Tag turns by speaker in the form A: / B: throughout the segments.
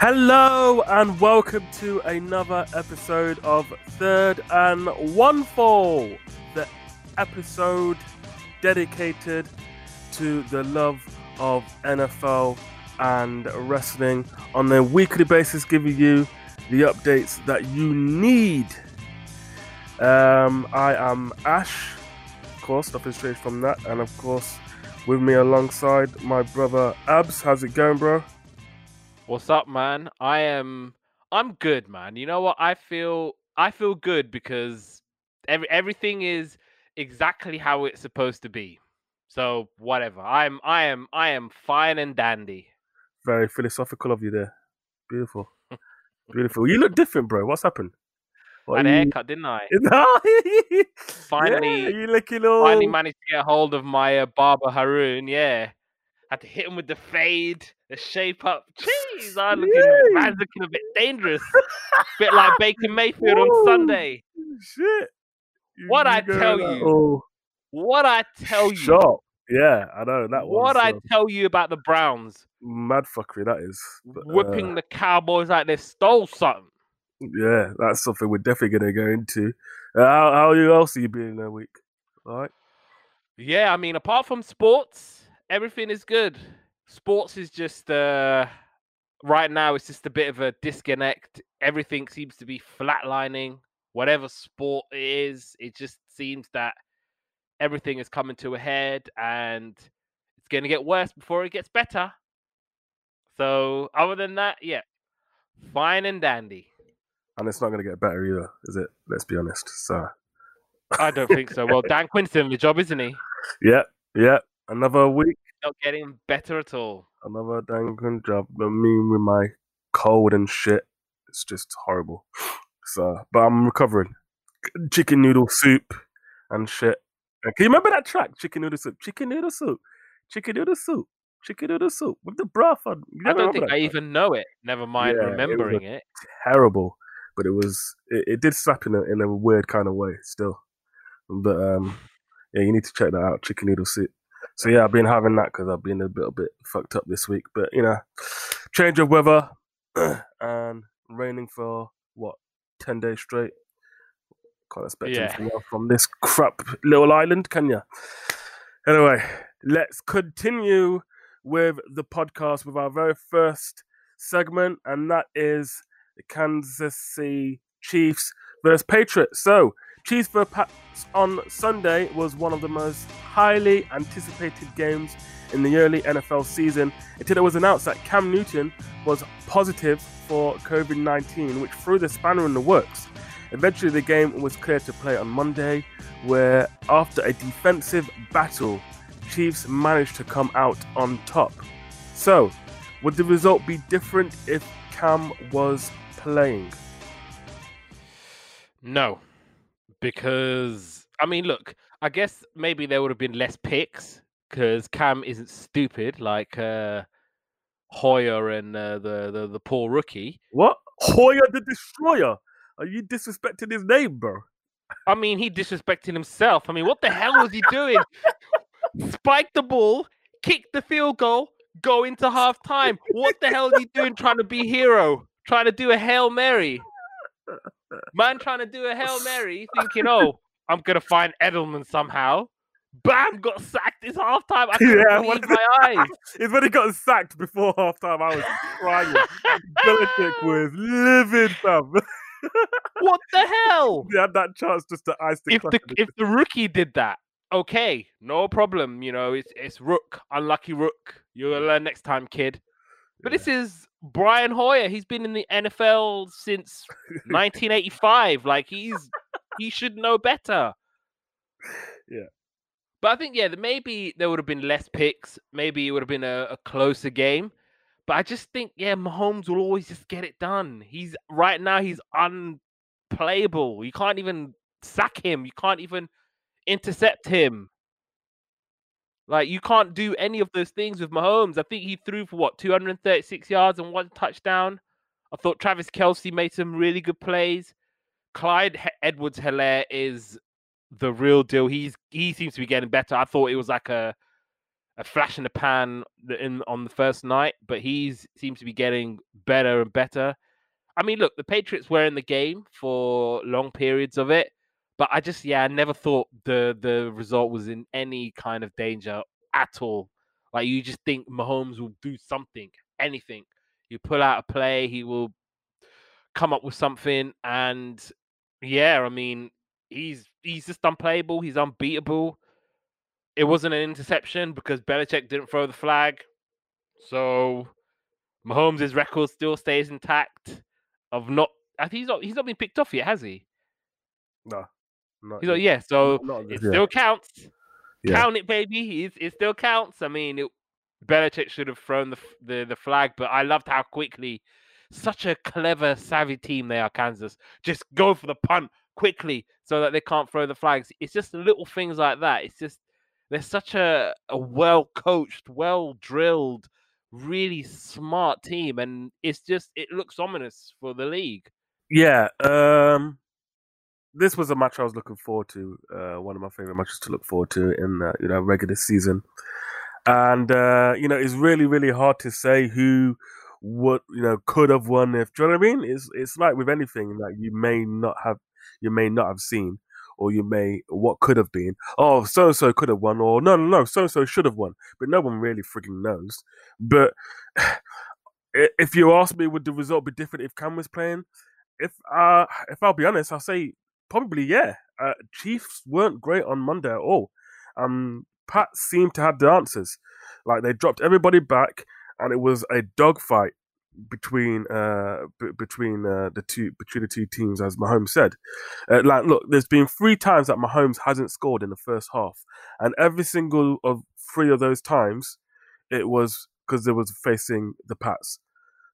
A: Hello and welcome to another episode of Third and One Fall, the episode dedicated to the love of NFL and wrestling on a weekly basis, giving you the updates that you need. Um, I am Ash, of course, nothing straight from that, and of course, with me alongside my brother Abs. How's it going, bro?
B: What's up, man? I am I'm good, man. You know what? I feel I feel good because every everything is exactly how it's supposed to be. So whatever. I'm I am I am fine and dandy.
A: Very philosophical of you there. Beautiful. Beautiful. You look different, bro. What's happened? What
B: I had a
A: you-
B: haircut, didn't I?
A: yeah,
B: Finally
A: you looking all
B: finally managed to get hold of my uh, barber Haroon, yeah. Had to hit him with the fade, the shape up. Jeez, I'm looking
A: Yay.
B: man's looking a bit dangerous. bit like Baker Mayfield on Sunday.
A: shit. You-
B: What
A: you
B: I tell you,
A: all
B: What I tell you,
A: Sharp. Yeah, I know that
B: what I
A: uh,
B: tell you about the Browns.
A: mad fuckery. That is But, uh,
B: whipping the Cowboys like they stole something.
A: yeah, that's something we're definitely gonna go into. Uh, how how you else are you in a week? All right.
B: Yeah, I mean, apart from sports, everything is good. Sports is just uh right now it's just a bit of a disconnect. Everything seems to be flatlining. Whatever sport it is, it just seems that everything is coming to a head and it's gonna get worse before it gets better. So other than that, yeah. Fine and dandy.
A: And it's not gonna get better either, is it? Let's be honest. So
B: I don't think so. Well, Dan Quinn's doing the job, isn't he?
A: yeah, yeah. Another week,
B: Not getting better at all.
A: another dang good job. But me with my cold and shit, it's just horrible. So, but I'm recovering. Chicken noodle soup and shit. And Can you remember that track? Chicken noodle soup, chicken noodle soup, chicken noodle soup, chicken noodle soup with the broth on.
B: I don't think I
A: track?
B: even know it. Never mind
A: Yeah, it
B: remembering it.
A: terrible, but it was it, it did slap in a in a weird kind of way still. But um, yeah, you need to check that out, chicken noodle soup. So yeah, I've been having that because I've been a little bit fucked up this week. But you know, change of weather and raining for what ten days straight. Can't expect
B: Yeah.
A: anything else from this crap little island, can you? Anyway, let's continue with the podcast with our very first segment, and that is the Kansas City Chiefs versus Patriots. So, Chiefs versus Pats on Sunday was one of the most highly anticipated games in the early NFL season until it was announced that Cam Newton was positive for COVID 19, which threw the spanner in the works. Eventually, the game was cleared to play on Monday, where after a defensive battle, Chiefs managed to come out on top. So, would the result be different if Cam was playing?
B: No, because I mean, look, I guess maybe there would have been less picks because Cam isn't stupid like uh, Hoyer and uh, the, the the poor rookie.
A: What? Hoyer the Destroyer? Are you disrespecting his name, bro?
B: I mean, he disrespected himself. I mean, what the hell was he doing? Spike the ball, kick the field goal, go into half time. What the hell is he doing trying to be hero? Trying to do a Hail Mary. Man trying to do a Hail Mary, thinking, oh, I'm going to find Edelman somehow. Bam, got sacked. It's half time. I couldn't
A: Yeah,
B: believe my eyes.
A: It's when he got sacked before halftime. I was crying. Belichick was livid, fam.
B: What the hell?
A: he had that chance just to ice the
B: if the if the rookie did that, okay, no problem. You know, it's it's Rook, unlucky Rook. You'll learn next time, kid. But this is Brian Hoyer. He's been in the NFL since 1985. Like he's he should know better.
A: Yeah.
B: But I think yeah, maybe there would have been less picks. Maybe it would have been a, a closer game. But I just think yeah, Mahomes will always just get it done. He's right now he's unplayable. You can't even sack him. You can't even intercept him. Like you can't do any of those things with Mahomes. I think he threw for what 236 yards and one touchdown. I thought Travis Kelce made some really good plays. Clyde He- Edwards Helaire is the real deal. He's he seems to be getting better. I thought it was like a a flash in the pan in on the first night, but he's seems to be getting better and better. I mean, look, the Patriots were in the game for long periods of it, but I just yeah, I never thought the the result was in any kind of danger at all. Like you just think Mahomes will do something, anything. You pull out a play, he will come up with something, and yeah, I mean, he's he's just unplayable. He's unbeatable. It wasn't an interception because Belichick didn't throw the flag, so Mahomes' record still stays intact. Of not, he's not he's not been picked off yet, has he?
A: No, not
B: He's like, yeah, so it
A: yeah.
B: still counts.
A: Yeah.
B: Count it, baby. It, it still counts. I mean, it, Belichick should have thrown the, the the flag, but I loved how quickly, such a clever, savvy team they are. Kansas just go for the punt quickly so that they can't throw the flags. It's just little things like that. It's just they're such a, a well coached, well drilled, really smart team, and it's just it looks ominous for the league.
A: Yeah, um, this was a match I was looking forward to. Uh, one of my favorite matches to look forward to in uh, you know regular season, and uh, you know it's really really hard to say who would you know could have won if. Do you know what I mean? It's it's like with anything that you may not have you may not have seen. Or you may what could have been. Oh, so and so could have won, or no, no, no, so and so should have won. But no one really frigging knows. But if you ask me, would the result be different if Cam was playing? if uh if I'll be honest, I'll say probably yeah. Uh, Chiefs weren't great on Monday at all. Um, Pat seemed to have the answers. Like they dropped everybody back, and it was a dogfight between uh b- between uh, the two between the two teams, as Mahomes said. Uh, like, look, there's been three times that Mahomes hasn't scored in the first half, and every single of three of those times, it was because they was facing the Pats.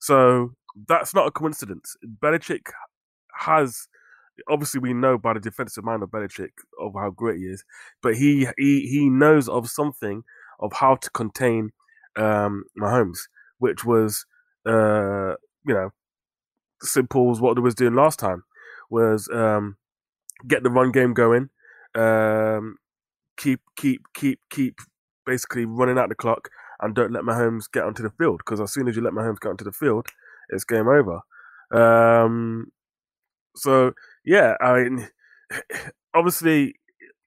A: So that's not a coincidence. Belichick has obviously we know by the defensive mind of Belichick of how great he is, but he he he knows of something of how to contain um Mahomes, which was uh you know simple as what they was doing last time was um get the run game going, um keep keep keep keep basically running out the clock and don't let Mahomes get onto the field because as soon as you let Mahomes get onto the field, it's game over. Um, so yeah, I mean, obviously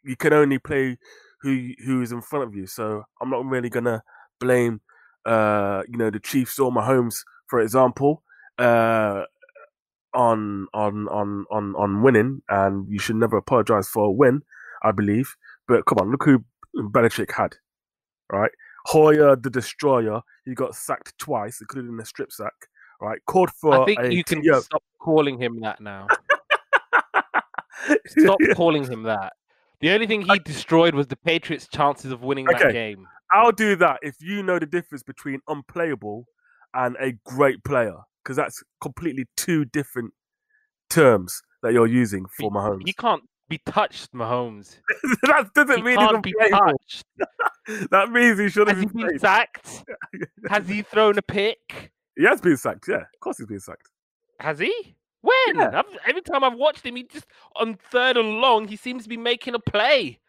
A: you can only play who who is in front of you. So I'm not really gonna blame uh, you know the Chiefs or Mahomes, for example, uh, on on on on on winning. And you should never apologize for a win, I believe. But come on, look who Belichick had, right? Hoyer the Destroyer, he got sacked twice, including a strip sack. Right, called for.
B: I think you can
A: TO.
B: stop calling him that now. Stop calling him that. The only thing he destroyed was the Patriots' chances of winning that game.
A: I'll do that if you know the difference between unplayable and a great player, because that's completely two different terms that you're using for Mahomes.
B: He can't be touched, Mahomes.
A: that doesn't
B: He
A: mean he's
B: can't be touched.
A: That means he
B: he
A: be
B: been
A: played.
B: sacked? Has he thrown a pick?
A: He has been sacked. Yeah, of course he's been sacked.
B: Has he? When?
A: Yeah.
B: I've, every time I've watched him, he just on third and long, he seems to be making a play.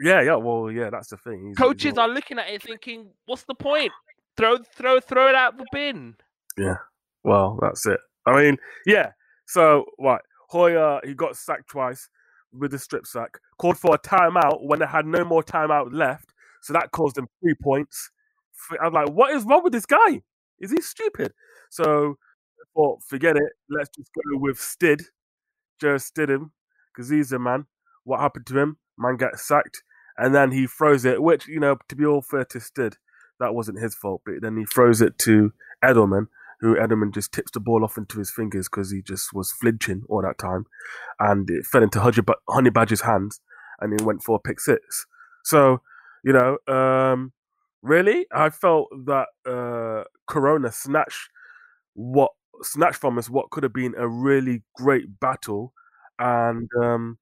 A: Yeah, yeah. Well, yeah, that's the thing. He's,
B: Coaches
A: he's
B: are looking at it thinking, "What's the point? Throw, throw, throw it out the bin." Yeah.
A: Well, that's it. I mean, yeah. So, what? Hoyer, he got sacked twice with the strip sack. Called for a timeout when they had no more timeout left. So that caused them three points. I'm like, what is wrong with this guy? Is he stupid? So, thought, forget it. Let's just go with Stid, Joe Stidham, because he's the man. What happened to him? Man gets sacked. And then he throws it, which, you know, to be all fair to Stid, that wasn't his fault. But then he throws it to Edelman who Edelman just tips the ball off into his fingers because he just was flinching all that time, and it fell into Honey, Honey Badger's hands, and he went for a pick six. So, you know, um, really, I felt that uh, Corona snatched what snatched from us what could have been a really great battle, and um,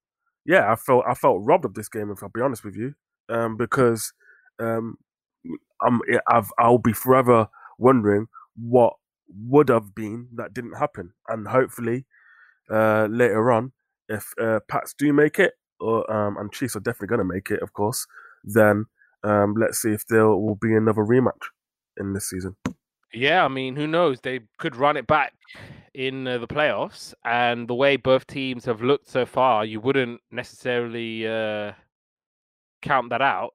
A: yeah, I felt I felt robbed of this game if I'll be honest with you, um, because um, I'm I've, I'll be forever wondering what would have been that didn't happen, and hopefully uh, later on, if uh, Pats do make it, or um, and Chiefs are definitely going to make it, of course, then Um, let's see if there will be another rematch in this season.
B: Yeah, I mean, who knows? They could run it back in uh, the playoffs, and the way both teams have looked so far, you wouldn't necessarily uh, count that out.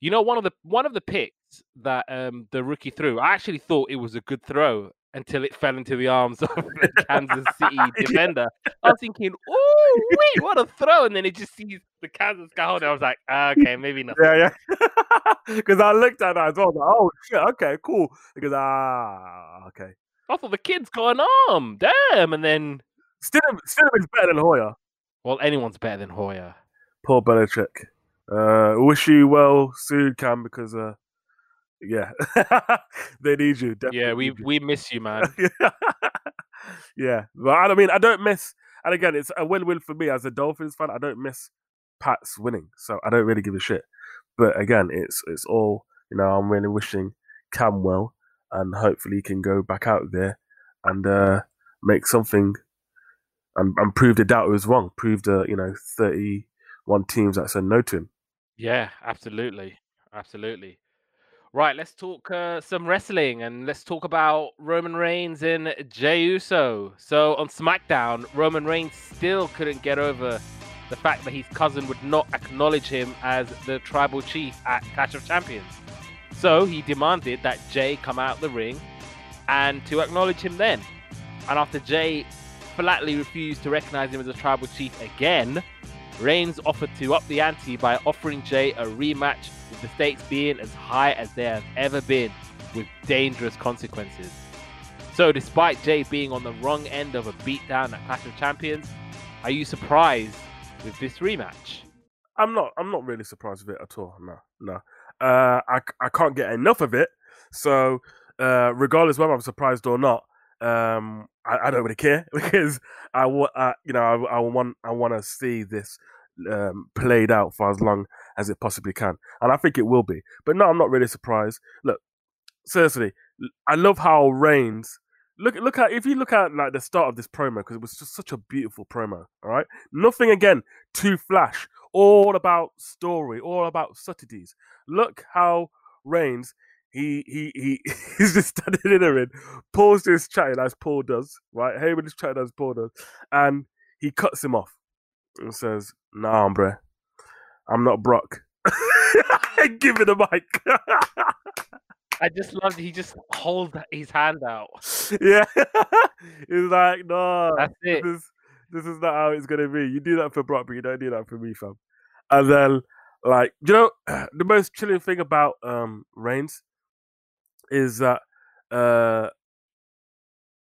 B: You know, one of the one of the picks that um, the rookie threw, I actually thought it was a good throw until it fell into the arms of the Kansas City defender. I was thinking, oh, wait, what a throw! And then it just sees the Kansas guy holding. I was like, ah, okay, maybe not.
A: Yeah, yeah. Because I looked at that as well. I was like, oh shit, okay, cool. Because ah, okay.
B: I thought the kid's got an arm. Damn. And then
A: Stidham, Stidham is better than Hoyer.
B: well, anyone's better than Hoyer.
A: Poor Belichick. Uh, wish you well soon, Cam, because uh, yeah, they need you.
B: Yeah, we
A: you.
B: we miss you, man.
A: yeah, but I mean, I don't miss. And again, it's a win-win for me as a Dolphins fan. I don't miss Pats winning, so I don't really give a shit. But again, it's it's all you know. I'm really wishing Cam well, and hopefully he can go back out there and uh, make something and, and prove the doubt was wrong. Prove the you know 31 teams that said no to him.
B: Yeah, absolutely, absolutely. Right, let's talk uh, some wrestling and let's talk about Roman Reigns and Jey Uso. So on SmackDown, Roman Reigns still couldn't get over the fact that his cousin would not acknowledge him as the tribal chief at Clash of Champions. So he demanded that Jey come out the ring and to acknowledge him then. And after Jey flatly refused to recognize him as a tribal chief again, Reigns offered to up the ante by offering Jey a rematch with the stakes being as high as they have ever been, with dangerous consequences. So, despite Jey being on the wrong end of a beatdown at Clash of Champions, are you surprised with this rematch?
A: I'm not. I'm not really surprised with it at all. No, no. Uh, I I can't get enough of it. So, uh, regardless whether I'm surprised or not, um, I, I don't really care because I want. You know, I, I want. I want to see this um, played out for as long as it possibly can, and I think it will be. But no, I'm not really surprised. Look, seriously, I love how Reigns. Look, look at if you look at like the start of this promo because it was just such a beautiful promo. All right, nothing again too flash. All about story, all about subtleties. Look how Reigns he he he he's just standing in the ring, Paul's just chatting as Paul does, right? Heyman is chatting as Paul does, and he cuts him off and says, "Nah, bruh, I'm not Brock." Give me the mic.
B: I just love he just holds his hand out.
A: yeah, he's like, "No,
B: That's it.
A: this is this is not how it's gonna be. You do that for Brock, but you don't do that for me, fam." And then, like, you know, the most chilling thing about um Reigns is that, uh,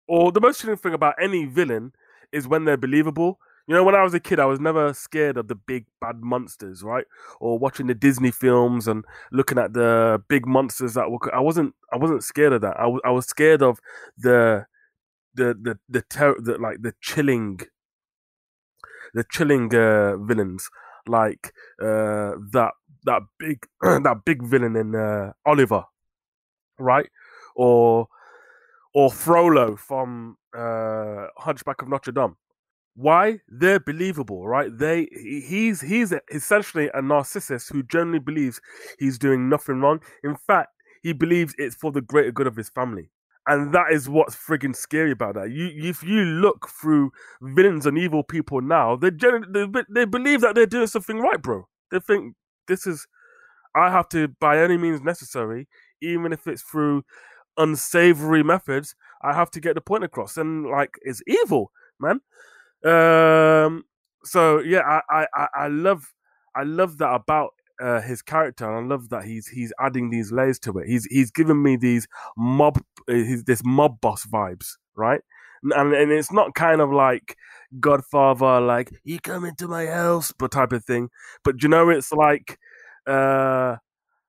A: or the most chilling thing about any villain is when they're believable. You know, when I was a kid, I was never scared of the big bad monsters, right? Or watching the Disney films and looking at the big monsters that were. I wasn't. I wasn't scared of that. I was. I was scared of the, the the the, ter- the like the chilling, the chilling uh, villains like uh, that that big that big villain in uh, Oliver, right? Or or Frollo from uh, Hunchback of Notre Dame. Why? They're believable, right? They he's he's essentially a narcissist who generally believes he's doing nothing wrong. In fact, he believes it's for the greater good of his family. And that is what's friggin' scary about that. You, if you look through villains and evil people now, they they, they believe that they're doing something right, bro. They think this is, I have to, by any means necessary, even if it's through unsavory methods, I have to get the point across. And like, it's evil, man. Um. So yeah, I I I- love I love that about uh, his character, and I love that he's he's adding these layers to it. He's he's giving me these mob, uh, his, this mob boss vibes, right? And, and it's not kind of like Godfather, like you come into my house, but type of thing. But you know, it's like, uh,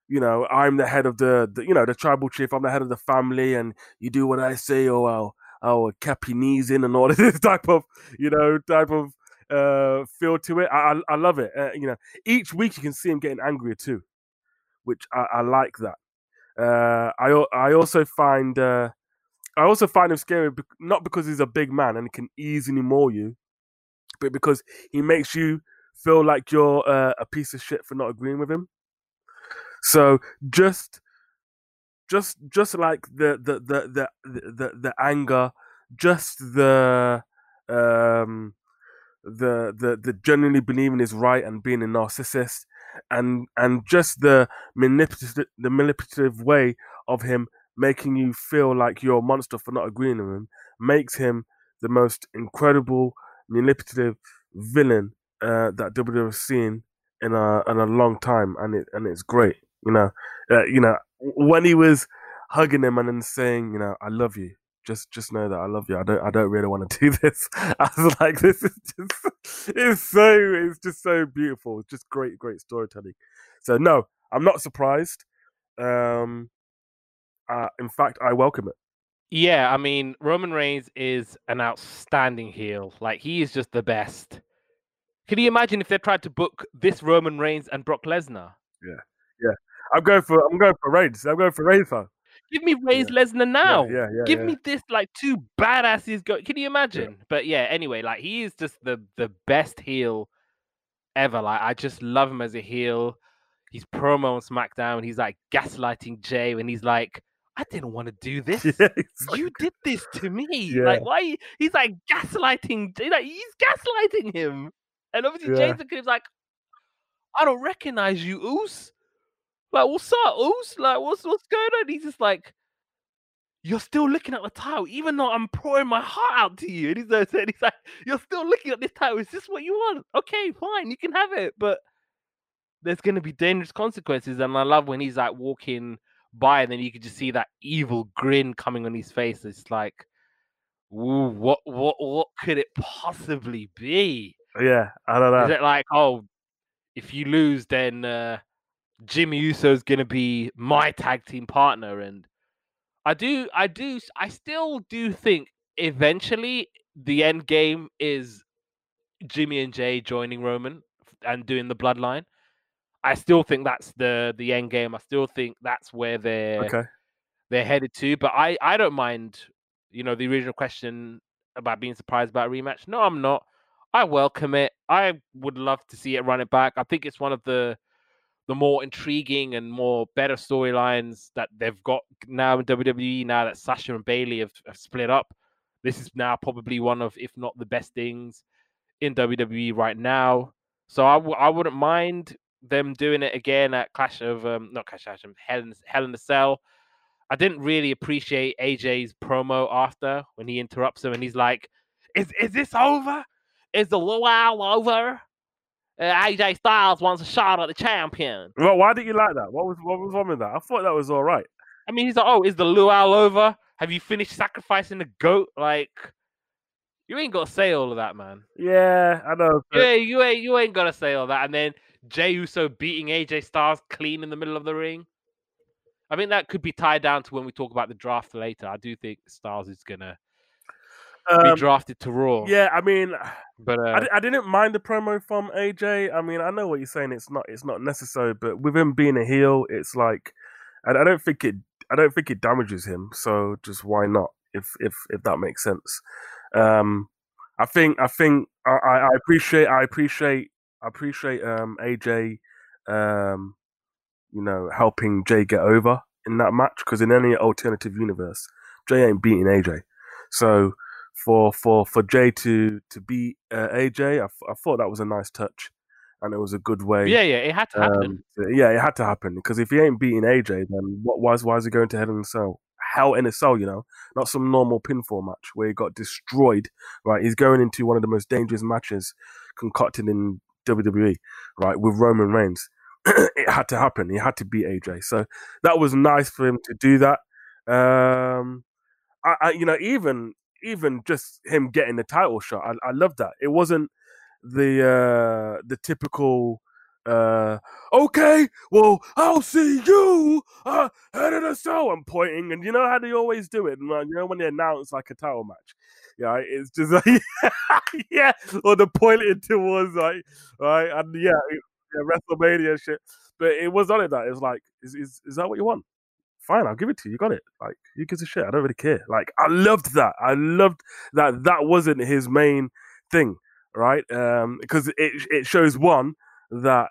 A: you know, I'm the head of the, the you know the tribal chief. I'm the head of the family, and you do what I say, or I'll I'll cap your knees in, and all this type of you know type of uh feel to it. I I, I love it. Uh, you know, each week you can see him getting angrier too, which I, I like that. Uh, I I also find uh, I also find him scary, not because he's a big man and can easily maul you, but because he makes you feel like you're uh, a piece of shit for not agreeing with him. So just just just like the the the the the, the anger, just the um the the the genuinely believing is right and being a narcissist and and just the manipulative the manipulative way of him making you feel like you're a monster for not agreeing with him makes him the most incredible manipulative villain uh, that WWE has seen in a in a long time, and it and it's great. You know, uh, you know when he was hugging him and then saying, you know, I love you. Just just know that I love you. I don't I don't really want to do this. I was like, this is just it's so it's just so beautiful. It's just great great storytelling. So no, I'm not surprised. Um, uh, in fact, I welcome it.
B: Yeah, I mean, Roman Reigns is an outstanding heel. Like he is just the best. Can you imagine if they tried to book this Roman Reigns and Brock Lesnar?
A: Yeah, yeah. I'm going for I'm going for Reigns. I'm going for Reigns.
B: Give me Reigns yeah. Lesnar now.
A: Yeah, yeah, yeah
B: Give
A: yeah.
B: me this like two badasses. Go. Can you imagine? But yeah. Anyway, like he is just the the best heel ever. Like I just love him as a heel. He's promo on SmackDown. He's like gaslighting Jey and he's like, I didn't want to do this. Yeah, you did this to me. Yeah. Like, why? He's like gaslighting. Like, he's gaslighting him. And obviously, yeah. Jason is like, I don't recognize you, Oos. Like, what's up, Oos? Like, what's what's going on? He's just like, you're still looking at the title, even though I'm pouring my heart out to you. And he's, like, he's like, you're still looking at this title. Is this what you want? Okay, fine, you can have it, but there's going to be dangerous consequences. And I love when he's like walking by, and then you can just see that evil grin coming on his face. It's like, ooh, what, what, what could it possibly be?
A: Yeah, I don't know.
B: Is it like, oh, if you lose, then uh, Jimmy Uso is gonna be my tag team partner? And I do, I do, I still do think eventually the end game is Jimmy and Jey joining Roman and doing the bloodline. I still think that's the the end game. I still think that's where they're
A: okay.
B: they're headed to. But I I don't mind. You know the original question about being surprised about a rematch. No, I'm not. I welcome it. I would love to see it run it back. I think it's one of the the more intriguing and more better storylines that they've got now in WWE. Now that Sasha and Bailey have, have split up, this is now probably one of, if not the best things in WWE right now. So I w- I wouldn't mind them doing it again at Clash of um, not Clash of Hell in, Hell in the Cell. I didn't really appreciate AJ's promo after when he interrupts him and he's like, "Is is this over? Is the luau over?" Uh, AJ Styles wants a shot at the champion.
A: Well, why did you like that? What was what was wrong with that? I thought that was all right.
B: I mean, he's like, "Oh, is the luau over? Have you finished sacrificing the goat?" Like, you ain't got to say all of that, man.
A: Yeah, I know.
B: But... Yeah, you ain't you ain't got to say all that, and then Jey Uso beating AJ Styles clean in the middle of the ring. I think that could be tied down to when we talk about the draft later. I do think Styles is gonna um, be drafted to Raw.
A: Yeah, I mean,
B: but uh,
A: I, I, didn't mind the promo from AJ. I mean, I know what you're saying. It's not it's not necessary, but with him being a heel, it's like and I don't think it I don't think it damages him. So just why not? If if if that makes sense. Um, I think I think I, I appreciate I appreciate I appreciate um, AJ, um, you know, helping Jey get over in that match because in any alternative universe, Jey ain't beating AJ. So for for for Jey to to beat uh, AJ, I, I thought that was a nice touch, and it was a good way.
B: Yeah, yeah, it had to happen.
A: Um, yeah, it had to happen because if he ain't beating AJ, then what? Why is why is he going to Hell in a Cell? Hell in a Cell, you know, not some normal pinfall match where he got destroyed. Right, he's going into one of the most dangerous matches concocted in WWE, right, with Roman Reigns. it had to happen. He had to beat AJ. So that was nice for him to do that. Um, I, I you know, even even just him getting the title shot, I, I love that. It wasn't the uh the typical uh okay well i'll see you uh head of the show i'm pointing and you know how they always do it man you know when they announce like a title match yeah, it's just like yeah, or the pointing towards like right and yeah, yeah, WrestleMania shit. But it was on it that it was like, is, is is that what you want? Fine, I'll give it to you. You got it. Like, who gives a shit? I don't really care. Like, I loved that. I loved that. That wasn't his main thing, right? Um, because it it shows one that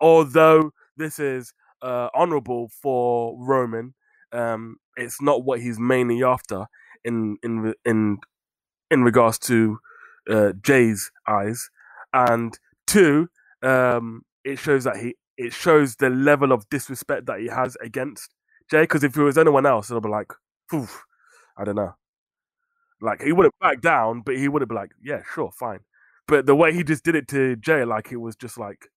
A: although this is uh, honorable for Roman. Um, it's not what he's mainly after in in in in regards to uh, Jey's eyes, and two, um, it shows that he it shows the level of disrespect that he has against Jey. Because if it was anyone else, it'll be like, Poof, I don't know. Like he wouldn't back down, but he would have been like, yeah, sure, fine. But the way he just did it to Jey, like it was just like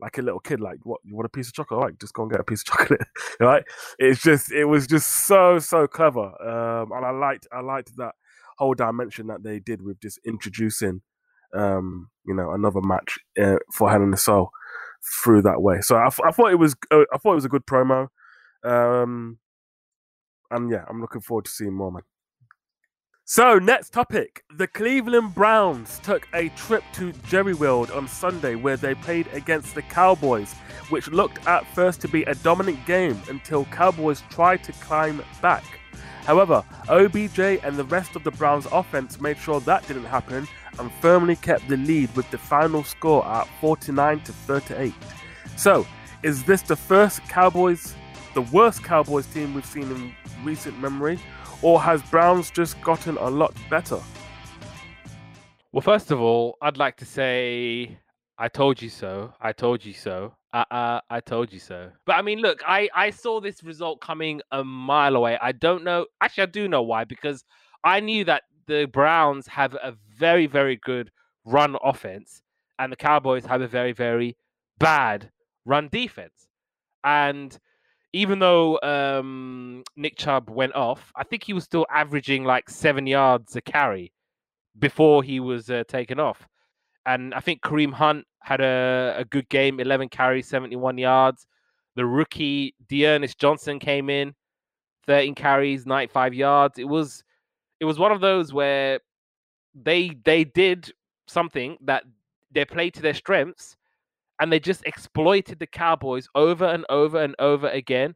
A: like a little kid, like what you want a piece of chocolate? All right, just go and get a piece of chocolate. right? It's just it was just so so clever. Um and I liked I liked that whole dimension that they did with just introducing um, you know, another match uh, for Hell in a Cell through that way. So I, I thought it was uh, I thought it was a good promo. Um and yeah, I'm looking forward to seeing more, man. So, next topic. The Cleveland Browns took a trip to Jerry World on Sunday where they played against the Cowboys, which looked at first to be a dominant game until Cowboys tried to climb back. However, OBJ and the rest of the Browns offense made sure that didn't happen and firmly kept the lead with the final score at 49 to 38. So, is this the first Cowboys, the worst Cowboys team we've seen in recent memory, or has Browns just gotten a lot better?
B: Well, first of all, I'd like to say I told you so. I told you so. Uh, uh, I told you so. But I mean, look, I I saw this result coming a mile away. I don't know. Actually, I do know why because I knew that the Browns have a very very good run offense and the Cowboys have a very very bad run defense. And even though um, Nick Chubb went off, I think he was still averaging like seven yards a carry before he was uh, taken off. And I think Kareem Hunt had a, a good game 11 carries, 71 yards. The rookie D'Ernest Johnson came in, 13 carries, 95 yards. It was it was one of those where they they did something that they played to their strengths and they just exploited the Cowboys over and over and over again.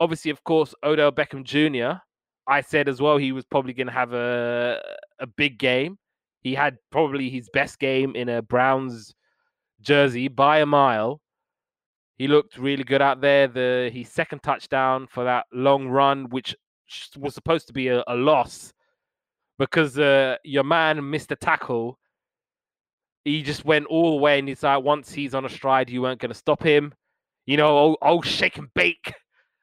B: Obviously, of course, Odell Beckham Jr. I said as well he was probably going to have a a big game. He had probably his best game in a Browns jersey by a mile. He looked really good out there. The his second touchdown for that long run, which was supposed to be a, a loss because uh, your man missed a tackle he just went all the way and he's like, once he's on a stride, you weren't going to stop him. You know, oh, oh, shake and bake.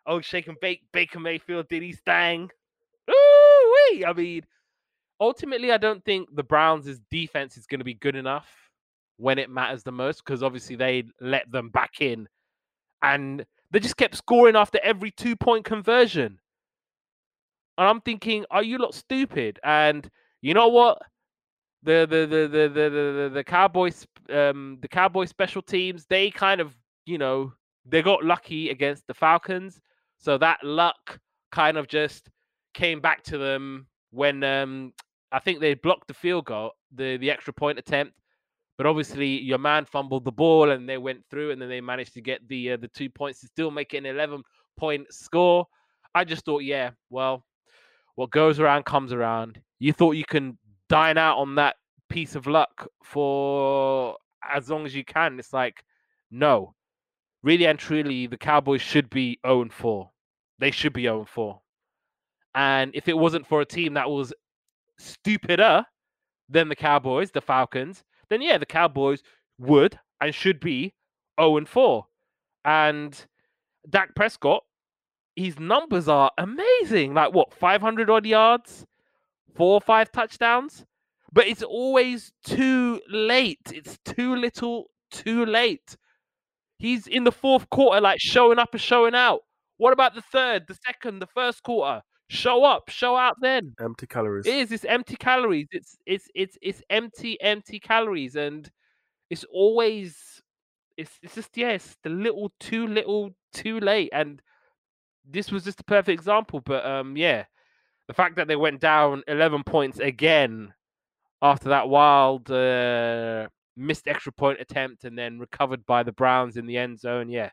B: Oh, shake and bake. Baker Mayfield did his thing. Ooh, I mean, ultimately, I don't think the Browns' defense is going to be good enough when it matters the most because obviously they let them back in and they just kept scoring after every two point conversion. And I'm thinking, are you lot stupid? And you know what? The the the the the the, the Cowboys um the Cowboys special teams they kind of you know they got lucky against the Falcons, so that luck kind of just came back to them when um I think they blocked the field goal, the the extra point attempt, but obviously your man fumbled the ball and they went through and then they managed to get the uh, the two points to still make it an 11 point score. I just thought, yeah, well, what goes around comes around. You thought you can dine out on that piece of luck for as long as you can. It's like, no. Really and truly, the Cowboys should be 0 4. They should be 0 4. And if it wasn't for a team that was stupider than the Cowboys, the Falcons, then yeah, the Cowboys would and should be 0 4. And Dak Prescott, his numbers are amazing. Like what, 500 odd yards, four or five touchdowns. But it's always too late. It's too little, too late. He's in the fourth quarter, like showing up and showing out. What about the third, the second, the first quarter? Show up, show out then.
A: Empty calories.
B: It is. It's empty calories. It's it's it's it's empty, empty calories, and it's always it's it's just yes, the little too little, too late, and this was just a perfect example. But um, yeah, the fact that they went down 11 points again after that wild uh, missed extra point attempt and then recovered by the Browns in the end zone. Yeah.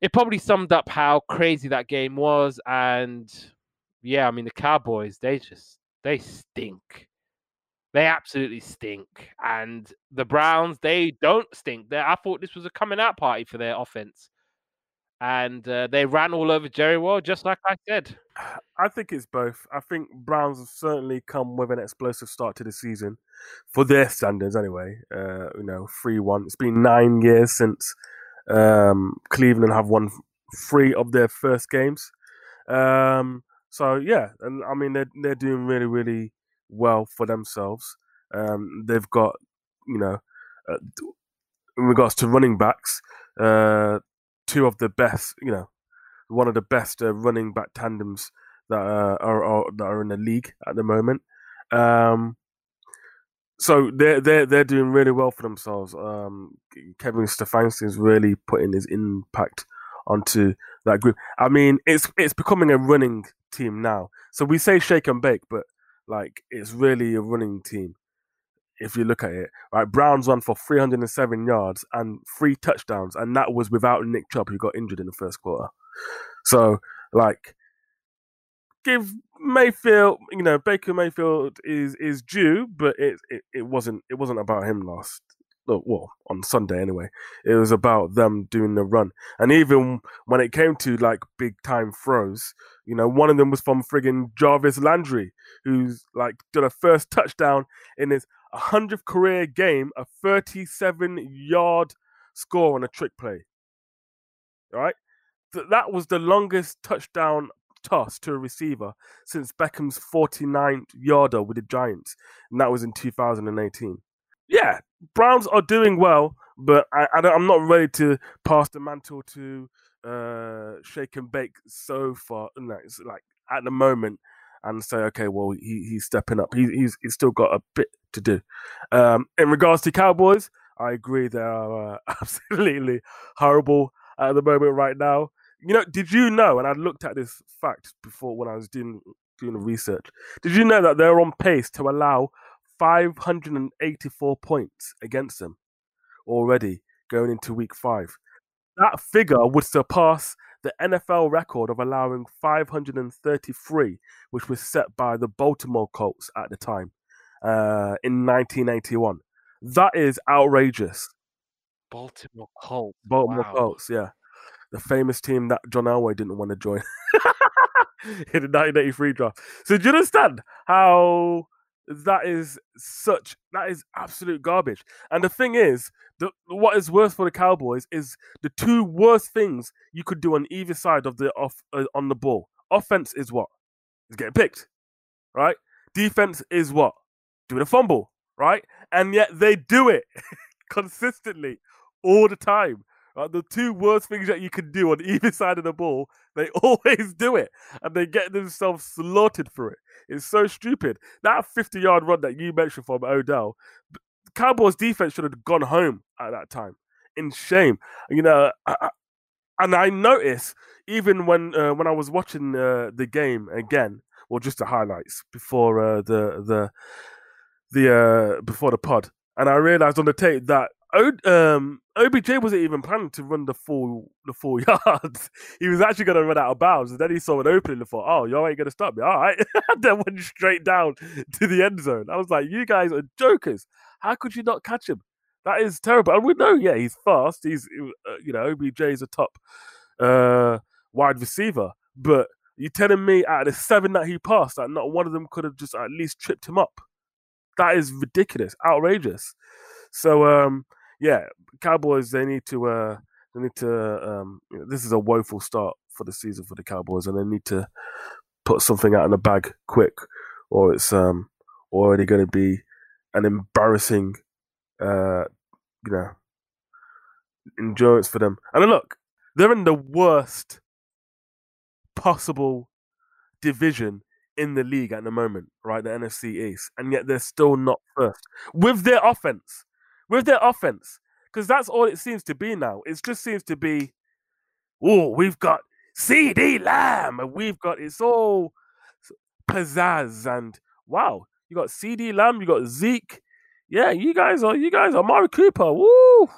B: It probably summed up how crazy that game was. And yeah, I mean, the Cowboys, they just, they stink. They absolutely stink. And the Browns, they don't stink. They, I thought this was a coming out party for their offense. And uh, they ran all over Jerry World, just like I said.
A: I think it's both. I think Browns have certainly come with an explosive start to the season, for their standards anyway. Uh, you know, three one. It's been nine years since um, Cleveland have won three of their first games. Um, so yeah, and I mean they're they're doing really really well for themselves. Um, they've got you know, uh, in regards to running backs, uh, two of the best, you know, one of the best uh, running back tandems that uh, are, are, that are in the league at the moment. Um, so they're they're they're doing really well for themselves. Um, Kevin Stefanski is really putting his impact onto that group. I mean, it's it's becoming a running team now. So we say shake and bake, but like it's really a running team. If you look at it, right, Browns run for 307 yards and three touchdowns, and that was without Nick Chubb, who got injured in the first quarter. So, like, give Mayfield, you know, Baker Mayfield is is due, but it it, it wasn't it wasn't about him last. Well, on Sunday anyway, it was about them doing the run, and even when it came to like big time throws, you know, one of them was from friggin' Jarvis Landry, who's like did a first touchdown in his hundredth career game, a thirty-seven yard score on a trick play. All right, that was the longest touchdown toss to a receiver since Beckham's 49 yarder with the Giants, and that was in 2018. Yeah, Browns are doing well, but I, I am not ready to pass the mantle to uh, shake and bake so far. No, it's like at the moment, and say, okay, well, he, he's stepping up. He, he's he's still got a bit to do. Um, in regards to Cowboys, I agree they are uh, absolutely horrible at the moment right now you know, did you know? And I looked at this fact before when I was doing doing the research. Did you know that they're on pace to allow 584 points against them already going into week five? That figure would surpass the NFL record of allowing 533, which was set by the Baltimore Colts at the time uh, in 1981. That is outrageous.
B: Baltimore Colts.
A: Baltimore wow. Colts, yeah the famous team that John Elway didn't want to join in the 1983 draft. So do you understand how that is such that is absolute garbage? And the thing is, the, what is worse for the Cowboys is the two worst things you could do on either side of the off uh, on the ball. Offense is what is getting picked, right? Defense is what doing a fumble, right? And yet they do it consistently all the time. Uh, the two worst things that you can do on either side of the ball, they always do it, and they get themselves slaughtered for it. It's so stupid. That 50 yard run that you mentioned from Odell, Cowboys defense should have gone home at that time. In shame, you know. And I noticed even when uh, when I was watching uh, the game again, or just the highlights before uh, the the the uh, before the pod, and I realized on the tape that um, OBJ wasn't even planning to run the full the full yards. he was actually going to run out of bounds, and then he saw an opening and thought, "Oh, y'all ain't going to stop me." All right, then went straight down to the end zone. I was like, "You guys are jokers! How could you not catch him? That is terrible." And we know, yeah, he's fast. He's uh, you know, OBJ is a top uh, wide receiver, but you telling me out of the seven that he passed, that not one of them could have just at least tripped him up? That is ridiculous, outrageous. So um, yeah, Cowboys they need to uh they need to um you know, this is a woeful start for the season for the Cowboys and they need to put something out in the bag quick or it's um already going to be an embarrassing uh you know endurance for them. And look, they're in the worst possible division in the league at the moment, right? The NFC East, and yet they're still not first with their offense with their offense, because that's all it seems to be now. It just seems to be, oh, we've got CeeDee Lamb, and we've got it's all pizzazz and wow, you got CeeDee Lamb, you got Zeke. Yeah, you guys are you guys are Mari Cooper. Woo!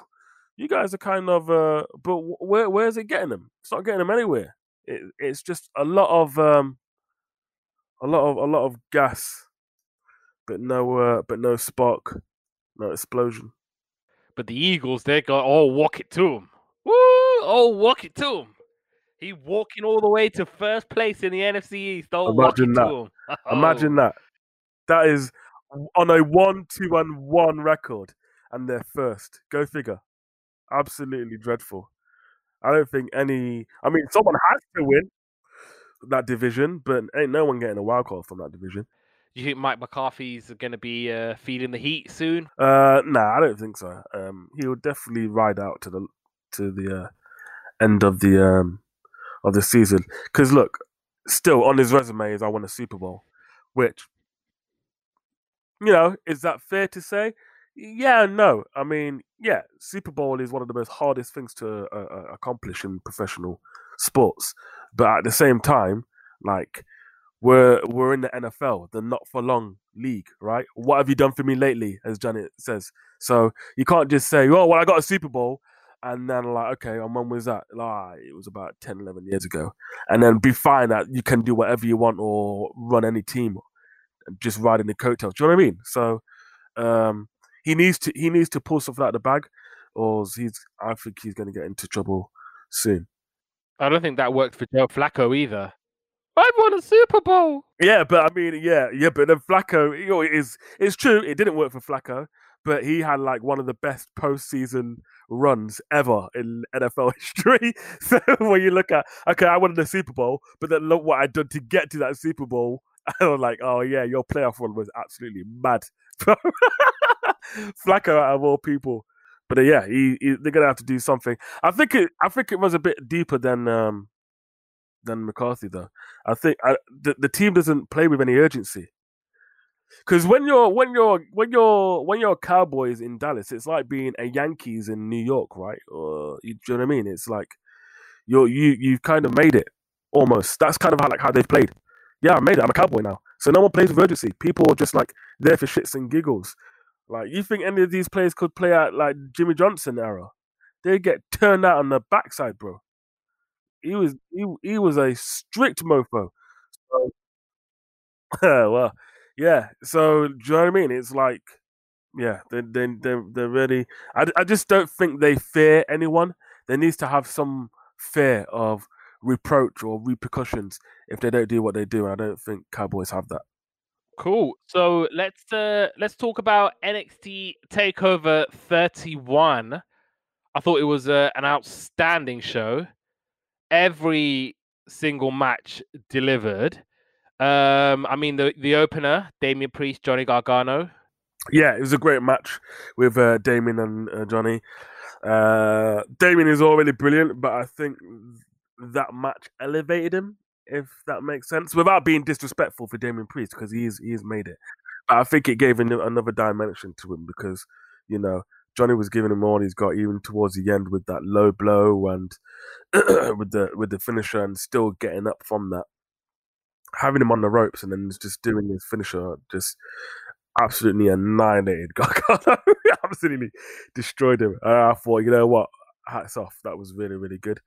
A: You guys are kind of uh but where where's it getting them? It's not getting them anywhere. It, it's just a lot of um a lot of a lot of gas but no uh but no spark, no explosion.
B: But the Eagles, they got oh walk it to him. Woo! Oh walk it to him. He walking all the way to first place in the NFC East. Don't watch
A: Imagine
B: it
A: that.
B: to him.
A: Imagine that. That is on a one, two, and one record, and they're first. Go figure. Absolutely dreadful. I don't think any. I mean, someone has to win that division, but ain't no one getting a wild card from that division.
B: Do you think Mike McCarthy's going to be uh, feeling the heat soon?
A: Uh, nah, I don't think so. Um, he will definitely ride out to the to the uh, end of the um of the season. Because look, still on his resume is I won a Super Bowl, which you know is that fair to say? Yeah, no. I mean, yeah, Super Bowl is one of the most hardest things to uh, uh, accomplish in professional sports, but at the same time, like we're we're in the NFL, the not for long league, right? What have you done for me lately, as Janet says? So you can't just say, "Oh, well, I got a Super Bowl," and then like, okay, and when was that? Like, it was about 10, 11 years ago, and then be fine that you can do whatever you want or run any team, just riding the coattails. Do you know what I mean? So um, he needs to he needs to pull something out of the bag, or he's I think he's going to get into trouble soon.
B: I don't think that worked for Joe Flacco either. I won a Super Bowl.
A: Yeah, but I mean, yeah, yeah, but then Flacco, you know, it is it's true. It didn't work for Flacco, but he had like one of the best postseason runs ever in NFL history. So when you look at, okay, I won the Super Bowl, but then look what I'd done to get to that Super Bowl. I was like, oh yeah, your playoff run was absolutely mad. Flacco out of all people. But uh, yeah, he, he, they're gonna have to do something. I think it. I think it was a bit deeper than um, than McCarthy though. I think I, the the team doesn't play with any urgency. Because when you're when you're when you're when you're Cowboys in Dallas, it's like being a Yankees in New York, right? Or you, you know what I mean? It's like you're you you've kind of made it almost. That's kind of how like how they've played. Yeah, I made it. I'm a Cowboy now, so no one plays with urgency. People are just like there for shits and giggles. Like you think any of these players could play out like Jimmy Johnson era? They get turned out on the backside, bro. He was he he was a strict mofo. So, well, yeah. So do you know what I mean? It's like, yeah, they they they they're really. I I just don't think they fear anyone. There needs to have some fear of reproach or repercussions if they don't do what they do. I don't think Cowboys have that.
B: Cool. So let's uh let's talk about NXT Takeover 31. I thought it was uh, an outstanding show. Every single match delivered. Um, I mean the the opener, Damian Priest, Johnny Gargano.
A: Yeah, it was a great match with uh, Damian and uh, Johnny. Uh, Damian is already brilliant, but I think that match elevated him if that makes sense, without being disrespectful for Damian Priest because he's he's made it. But I think it gave him another dimension to him because you know Johnny was giving him all he's got, even towards the end with that low blow and with the with the finisher, and still getting up from that. Having him on the ropes and then just doing his finisher, just absolutely annihilated Gargano. absolutely destroyed him. And I thought, you know what, hats off. That was really really good.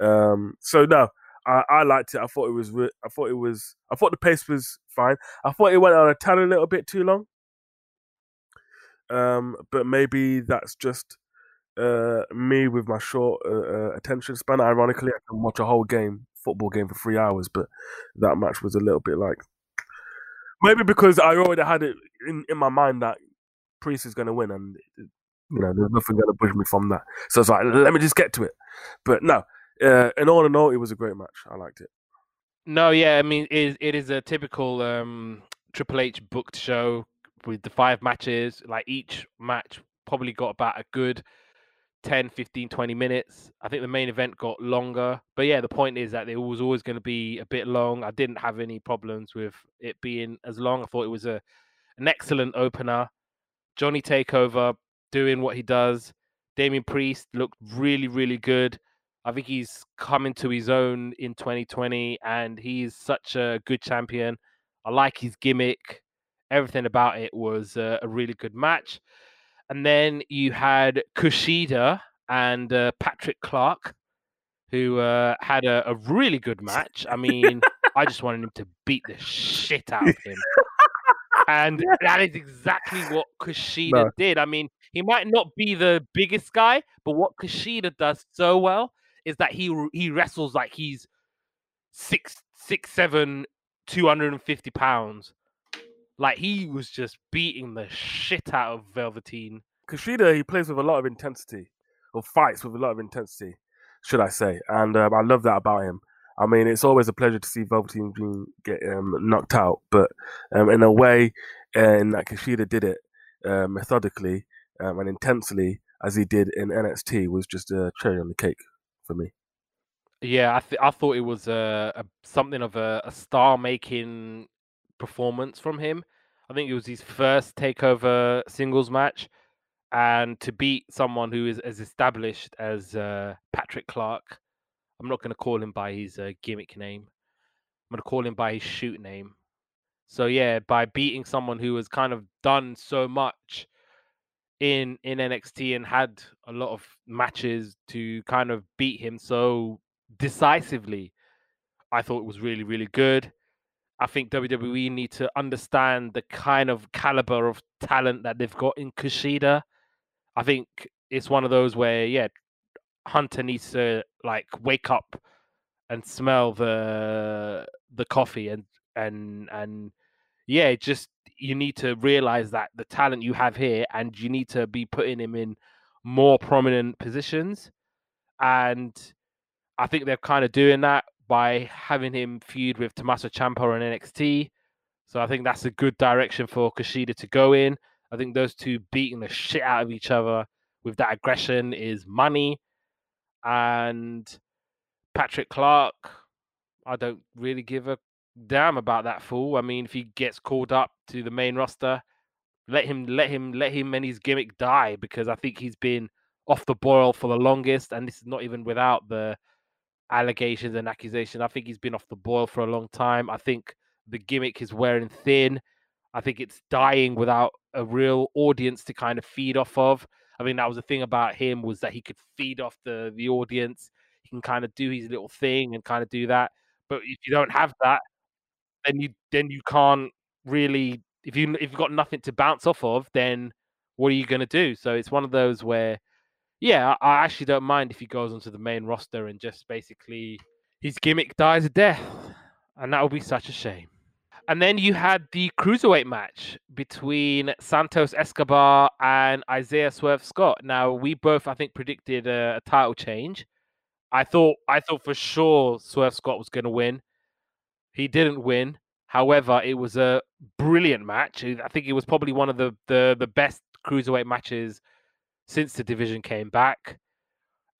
A: Um, so no, I, I liked it. I thought it was. Re- I thought it was. I thought the pace was fine. I thought it went on a tad a little bit too long. Um, but maybe that's just uh, me with my short uh, uh, attention span. Ironically, I can watch a whole game, football game, for three hours, but that match was a little bit like maybe because I already had it in, in my mind that Priest is going to win, and you know there's nothing going to push me from that. So it's like let me just get to it. But no, uh, and all in all, it was a great match. I liked it.
B: No, yeah, I mean, it it is a typical um, Triple H booked show with the five matches. Like each match probably got about a good 10, 15, 20 minutes. I think the main event got longer. But yeah, the point is that it was always going to be a bit long. I didn't have any problems with it being as long. I thought it was a an excellent opener. Johnny Takeover doing what he does. Damian Priest looked really, really good. I think he's coming to his own in 2020, and he's such a good champion. I like his gimmick. Everything about it was uh, a really good match. And then you had Kushida and uh, Patrick Clark, who uh, had a, a, really good match. I mean, I just wanted him to beat the shit out of him. And that is exactly what Kushida no. did. I mean, he might not be the biggest guy, but what Kushida does so well is that he he wrestles like he's six six seven, two hundred and fifty pounds. Like he was just beating the shit out of Velveteen.
A: Kushida, he plays with a lot of intensity, or fights with a lot of intensity, should I say? And um, I love that about him. I mean, it's always a pleasure to see Velveteen Dream get um, knocked out, but um, in a way, and that Kushida did it uh, methodically um, and intensely as he did in NXT was just a cherry on the cake for me.
B: Yeah, I th- I thought it was a, a something of a, a star-making performance from him. I think it was his first takeover singles match, and to beat someone who is as established as uh, Patrick Clark, I'm not going to call him by his uh, gimmick name. I'm going to call him by his shoot name. So yeah, by beating someone who has kind of done so much in in NXT and had a lot of matches to kind of beat him so decisively, I thought it was really really good. I think WWE need to understand the kind of caliber of talent that they've got in Kushida. I think it's one of those where yeah, Hunter needs to like wake up and smell the the coffee and and and yeah, just you need to realize that the talent you have here and you need to be putting him in more prominent positions. And I think they're kind of doing that by having him feud with Tommaso Ciampa on NXT. So I think that's a good direction for Kushida to go in. I think those two beating the shit out of each other with that aggression is money. And Patrick Clark, I don't really give a damn about that fool. I mean, if he gets called up to the main roster, let him let him let him and his gimmick die because I think he's been off the boil for the longest, and this is not even without the allegations and accusations. I think he's been off the boil for a long time. I think the gimmick is wearing thin. I think it's dying without a real audience to kind of feed off of. I mean, that was the thing about him was that he could feed off the the audience. He can kind of do his little thing and kind of do that. But if you don't have that, then you then you can't really if you if you've got nothing to bounce off of, then what are you going to do? So it's one of those where, yeah, I, actually don't mind if he goes onto the main roster and just basically his gimmick dies a death, and that would be such a shame. And then you had the cruiserweight match between Santos Escobar and Isaiah Swerve Scott. Now we both, I think, predicted a, a title change. I thought, I thought for sure Swerve Scott was going to win. He didn't win. However, it was a brilliant match. I think it was probably one of the the, the best cruiserweight matches since the division came back.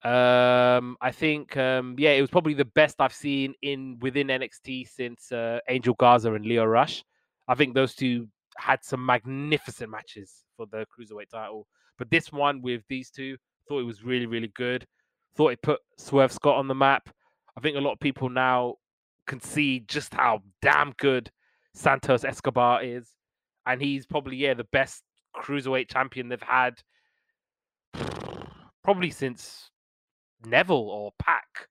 B: Um, I think um, yeah, it was probably the best I've seen in within NXT since uh, Angel Garza and Lio Rush. I think those two had some magnificent matches for the cruiserweight title, but this one with these two, thought it was really really good. Thought it put Swerve Scott on the map. I think a lot of people now can see just how damn good Santos Escobar is, and he's probably yeah the best cruiserweight champion they've had probably since Neville or Pac.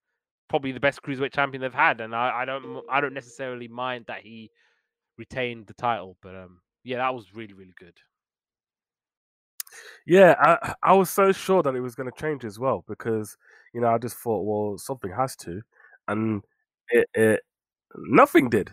B: Probably the best cruiserweight champion they've had, and I, I don't I don't necessarily mind that he retained the title, but um yeah, that was really really good.
A: Yeah, I I was so sure that it was going to change as well because you know I just thought well something has to, and it, it nothing did.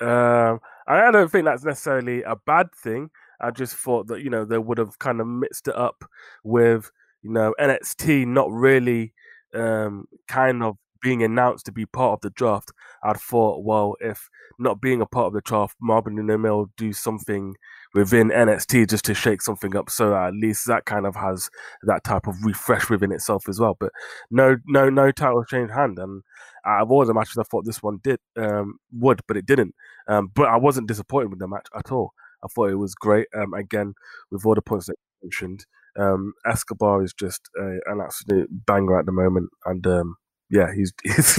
A: Um, I don't think that's necessarily a bad thing. I just thought that you know they would have kind of mixed it up with you know NXT not really um, kind of being announced to be part of the draft. I'd thought, well, if not being a part of the draft, Marvin and Emil do something within NXT just to shake something up, so at least that kind of has that type of refresh within itself as well. But no, no, no title change hand, and out of all the matches, I thought this one did um, would, but it didn't. Um, but I wasn't disappointed with the match at all. I thought it was great. Um, again, with all the points that you mentioned, um, Escobar is just a, an absolute banger at the moment, and um, yeah, he's he's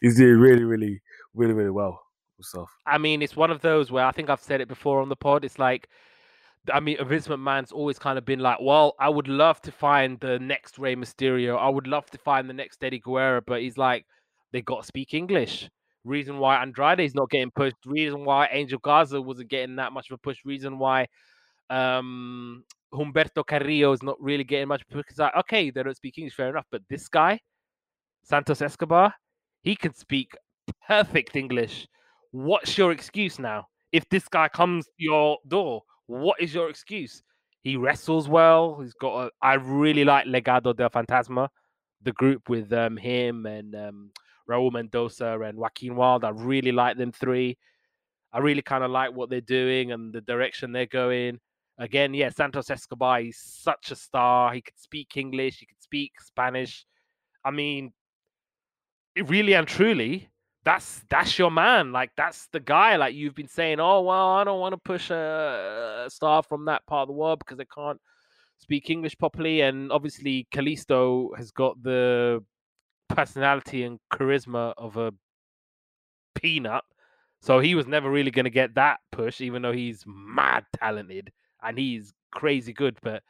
A: he's doing really, really, really, really well himself.
B: I mean, it's one of those where I think I've said it before on the pod. It's like I mean, Vince McMahon's always kind of been like, well, I would love to find the next Rey Mysterio. I would love to find the next Eddie Guerrero, but he's like, they got to speak English. Reason why Andrade's not getting pushed. Reason why Angel Garza wasn't getting that much of a push. Reason why um, Humberto Carrillo is not really getting much push. Because like, okay, they don't speak English, fair enough. But this guy, Santos Escobar, he can speak perfect English. What's your excuse now? If this guy comes to your door, what is your excuse? He wrestles well. He's got a. I really like Legado del Fantasma, the group with um, him and um, Raul Mendoza and Joaquin Wilde. I really like them three. I really kind of like what they're doing and the direction they're going. Again, yeah, Santos Escobar, he's such a star. He could speak English, he could speak Spanish. I mean, really and truly, that's that's your man. Like that's the guy. Like you've been saying, oh well, I don't want to push a, a star from that part of the world because they can't speak English properly. And obviously, Kalisto has got the personality and charisma of a peanut. So he was never really going to get that push, even though he's mad talented and he's crazy good. But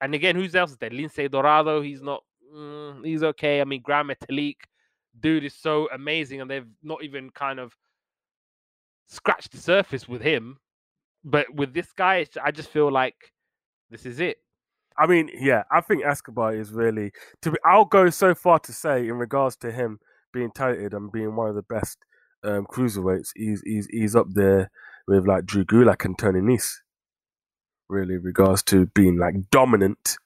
B: and again, who's else is there? Lince Dorado, he's not. Mm, he's okay. I mean, Gran Metalik, dude is so amazing, and they've not even kind of scratched the surface with him. But with this guy, I just feel like this is it.
A: I mean, yeah, I think Escobar is really to be. I'll go so far to say, in regards to him being touted and being one of the best um, cruiserweights, he's he's he's up there with like Drew Gulak and Tony Nese. Really, in regards to being like dominant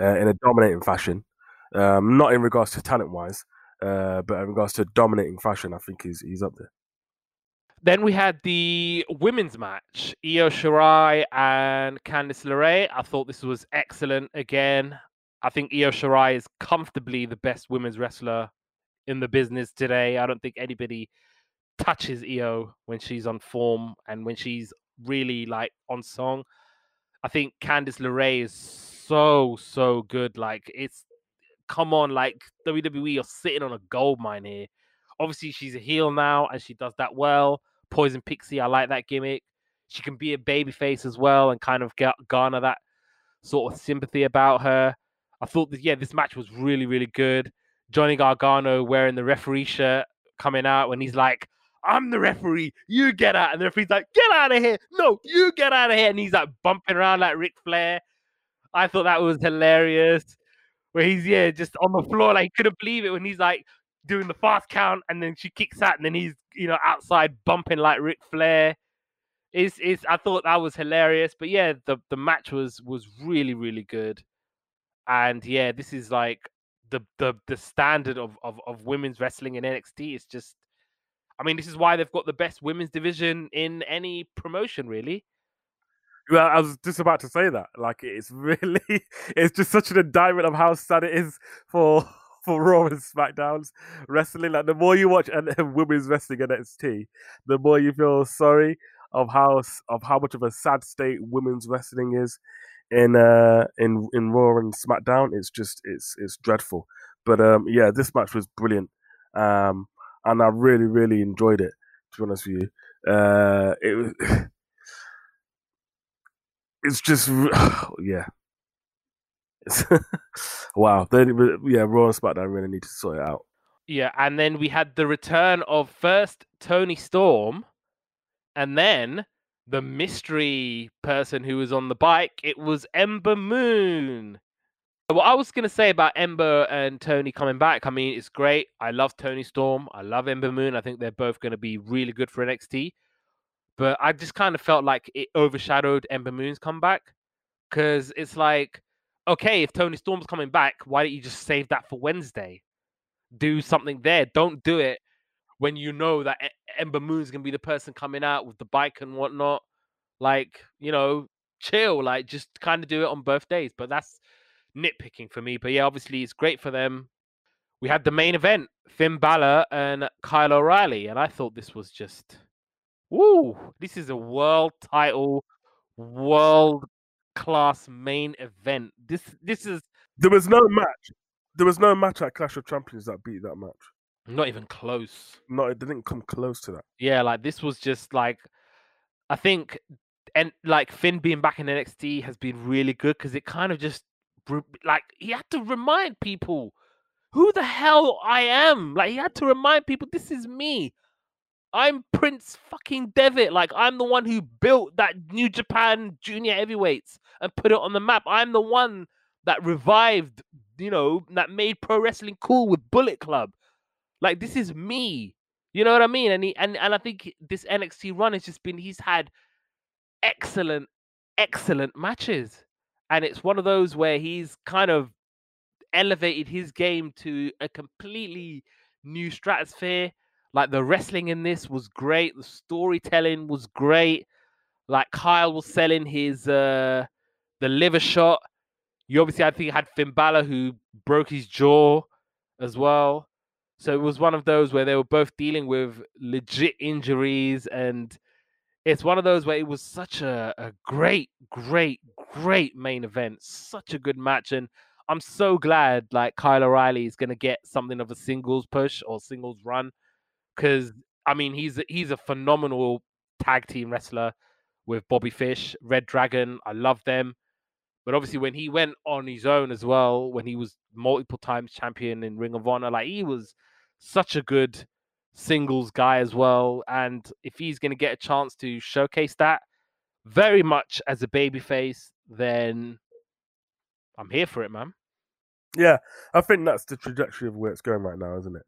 A: uh, in a dominating fashion, um, not in regards to talent wise, uh, but in regards to dominating fashion, I think he's he's up there.
B: Then we had the women's match, Io Shirai and Candice LeRae. I thought this was excellent again. I think Io Shirai is comfortably the best women's wrestler in the business today. I don't think anybody touches Io when she's on form and when she's really like on song. I think Candice LeRae is so so good. Like it's come on, like WWE, you're sitting on a gold mine here. Obviously, she's a heel now and she does that well. Poison Pixie, I like that gimmick. She can be a baby face as well and kind of garner that sort of sympathy about her. I thought that yeah, this match was really really good. Johnny Gargano wearing the referee shirt coming out when he's like, I'm the referee, you get out. And the referee's like, get out of here. No, you get out of here. And he's like bumping around like Ric Flair. I thought that was hilarious. Where he's, yeah, just on the floor, like, he couldn't believe it when he's like doing the fast count and then she kicks out and then he's, you know, outside bumping like Ric Flair. Is it's, I thought that was hilarious. But yeah, the, the match was was really, really good. And yeah, this is like the the the standard of, of of women's wrestling in NXT is just I mean, this is why they've got the best women's division in any promotion, really.
A: Well, I was just about to say that. Like, it's really, it's just such an indictment of how sad it is for for Raw and SmackDowns wrestling. Like, the more you watch and women's wrestling NXT, the more you feel sorry of how of how much of a sad state women's wrestling is in uh in in Raw and SmackDown. It's just it's it's dreadful. But um yeah, this match was brilliant. Um and I really really enjoyed it. To be honest with you, uh, it was. It's just yeah. wow. They, yeah, Raw and SmackDown really need to sort it out.
B: Yeah, and then we had the return of first Toni Storm, and then the mystery person who was on the bike, it was Ember Moon. What I was going to say about Ember and Toni coming back, I mean, it's great. I love Toni Storm. I love Ember Moon. I think they're both going to be really good for NXT. But I just kind of felt like it overshadowed Ember Moon's comeback because it's like, okay, if Toni Storm's coming back, why don't you just save that for Wednesday? Do something there. Don't do it when you know that Ember Moon's gonna be the person coming out with the bike and whatnot. Like, you know, chill. Like, just kind of do it on both days. But that's nitpicking for me. But yeah, obviously it's great for them. We had the main event, Finn Balor and Kyle O'Reilly, and I thought this was just, woo! This is a world title, world class main event. This this is.
A: There was no match. There was no match at Clash of Champions that beat that match.
B: Not even close.
A: No, it didn't come close to that.
B: Yeah, like this was just like I think and like Finn being back in NXT has been really good because it kind of just like he had to remind people who the hell I am. Like he had to remind people this is me. I'm Prince fucking Devitt. Like I'm the one who built that New Japan Junior Heavyweights and put it on the map. I'm the one that revived you know, that made pro wrestling cool with Bullet Club. Like this is me. You know what I mean? And he and, and I think this NXT run has just been he's had excellent, excellent matches. And it's one of those where he's kind of elevated his game to a completely new stratosphere. Like the wrestling in this was great, the storytelling was great. Like Kyle was selling his uh the liver shot. You obviously I think had Finn Balor who broke his jaw as well. So it was one of those where they were both dealing with legit injuries and it's one of those where it was such a, a great, great, great main event. Such a good match. And I'm so glad like Kyle O'Reilly is gonna get something of a singles push or singles run. Cause I mean he's he's a phenomenal tag team wrestler with Bobby Fish, Red Dragon. I love them. But obviously, when he went on his own as well, when he was multiple times champion in Ring of Honor, like he was such a good singles guy as well. And if he's going to get a chance to showcase that very much as a babyface, then I'm here for it, man.
A: Yeah, I think that's the trajectory of where it's going right now, isn't it?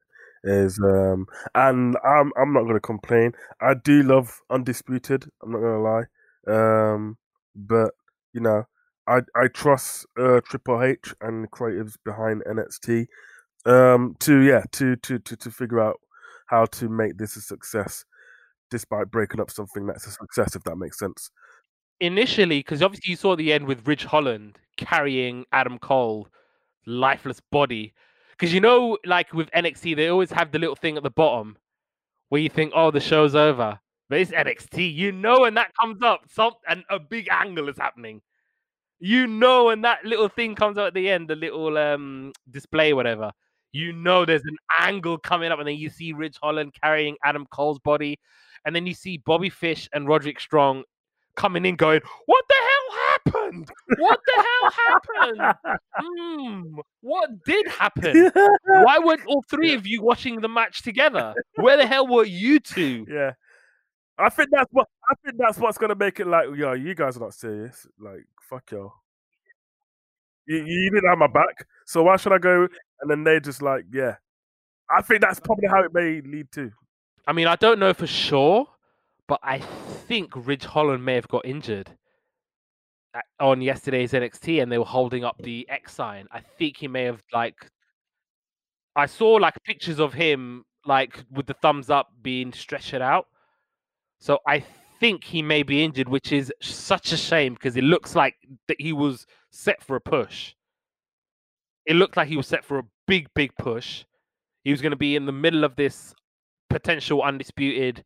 A: Is um, and I'm I'm not to complain. I do love undisputed. I'm not to lie. Um, but you know, I I trust uh, Triple H and the creatives behind NXT um, to yeah to to to to figure out how to make this a success, despite breaking up something that's a success. If that makes sense.
B: Initially, because obviously you saw the end with Ridge Holland carrying Adam Cole, lifeless body. Because you know, like with NXT, they always have the little thing at the bottom where you think, "Oh, the show's over." But it's NXT. You know, when that comes up, some and a big angle is happening you know when that little thing comes out at the end, the little um display, whatever, you know there's an angle coming up, and then you see Ridge Holland carrying Adam Cole's body, and then you see Bobby Fish and Roderick Strong coming in, going, "What the happened? What the hell happened? Hmm, what did happen? Why weren't all three of you watching the match together? Where the hell were you two?
A: Yeah. I think that's what I think that's what's gonna make it like, yo, you guys are not serious. Like, fuck y'all. You, you didn't have my back, so why should I go? And then they just like, yeah. I think that's probably how it may lead to.
B: I mean, I don't know for sure, but I think Ridge Holland may have got injured on yesterday's NXT, and they were holding up the X sign. I think he may have like. I saw like pictures of him like with the thumbs up being stretched out. So I think he may be injured, which is such a shame because it looks like that he was set for a push. It looked like he was set for a big, big push. He was going to be in the middle of this potential undisputed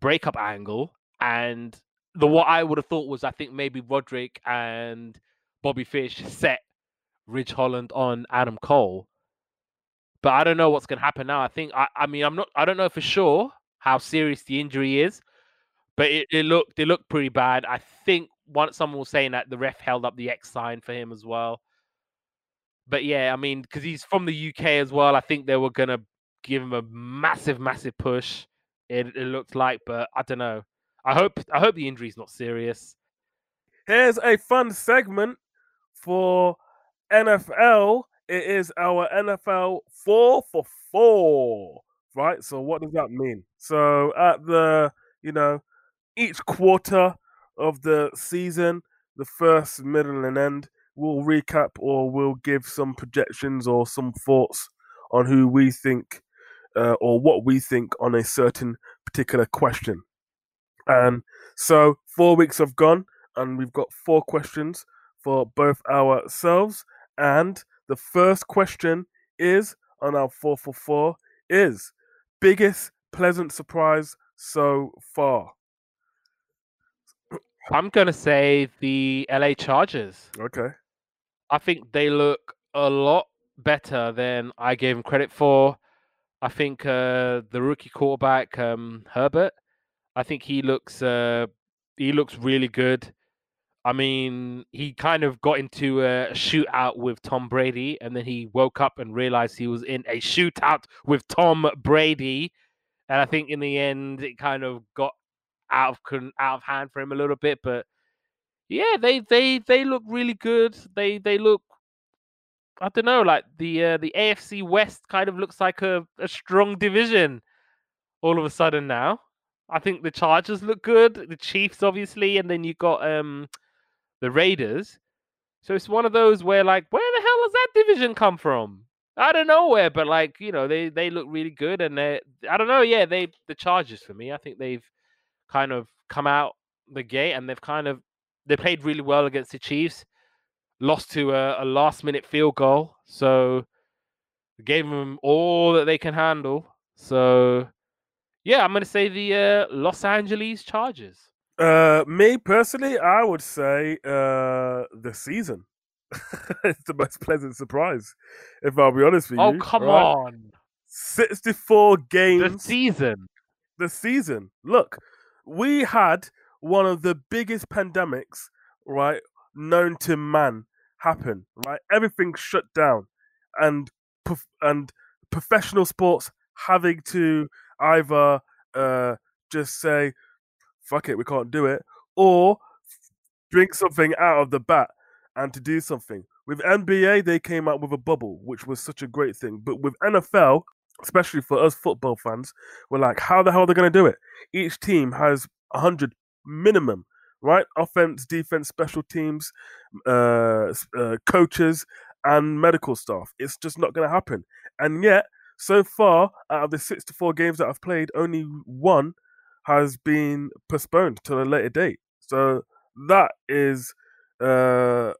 B: breakup angle, and the what I would have thought was I think maybe Roderick and Bobby Fish set Ridge Holland on Adam Cole. But I don't know what's to happen now. I think I, I mean I'm not I don't know for sure how serious the injury is, but it, it looked it looked pretty bad. I think one someone was saying that the ref held up the X sign for him as well. But yeah, I mean, because he's from the UK as well, I think they were gonna give him a massive, massive push. It, it looked like, but I don't know. I hope I hope the injury's not serious.
A: Here's a fun segment for NFL. It is our NFL four for four, right? So what does that mean? So at the you know each quarter of the season, the first, middle, and end, we'll recap or we'll give some projections or some thoughts on who we think uh, or what we think on a certain particular question. And so four weeks have gone, and we've got four questions for both ourselves. And the first question is on our four for four is biggest pleasant surprise so far.
B: I'm gonna say the LA Chargers.
A: Okay.
B: I think they look a lot better than I gave them credit for. I think uh, the rookie quarterback um, Herbert. I think he looks uh, he looks really good. I mean, he kind of got into a shootout with Tom Brady, and then he woke up and realized he was in a shootout with Tom Brady. And I think in the end, it kind of got out of out of hand for him a little bit. But yeah, they they they look really good. They they look I don't know, like the uh, the AFC West kind of looks like a, a strong division all of a sudden now. I think the Chargers look good, the Chiefs obviously, and then you got um the Raiders. So it's one of those where like, where the hell does that division come from? I don't know where, but like you know, they they look really good, and they I don't know, yeah, they the Chargers for me. I think they've kind of come out the gate and they've kind of they played really well against the Chiefs. Lost to a, a last minute field goal, so gave them all that they can handle. So yeah, I'm gonna say the uh, Los Angeles Chargers.
A: Uh, me personally, I would say uh, the season. it's the most pleasant surprise, if I'll be honest with
B: Oh
A: you.
B: Oh come
A: right?
B: on,
A: 64 games.
B: the season.
A: the season. Look, we had one of the biggest pandemics, right, known to man happen. Right, everything shut down, and and professional sports having to either uh, just say, "Fuck it, we can't do it," or drink something out of the bat and to do something. With NBA, they came out with a bubble, which was such a great thing. But with NFL, especially for us football fans, we're like, how the hell are they going to do it? Each team has 100 minimum, right? Offense, defense, special teams, uh, uh, coaches, and medical staff. It's just not going to happen. And yet, so far, out of the 64 games that I've played, only one has been postponed to a later date. So that is. Uh,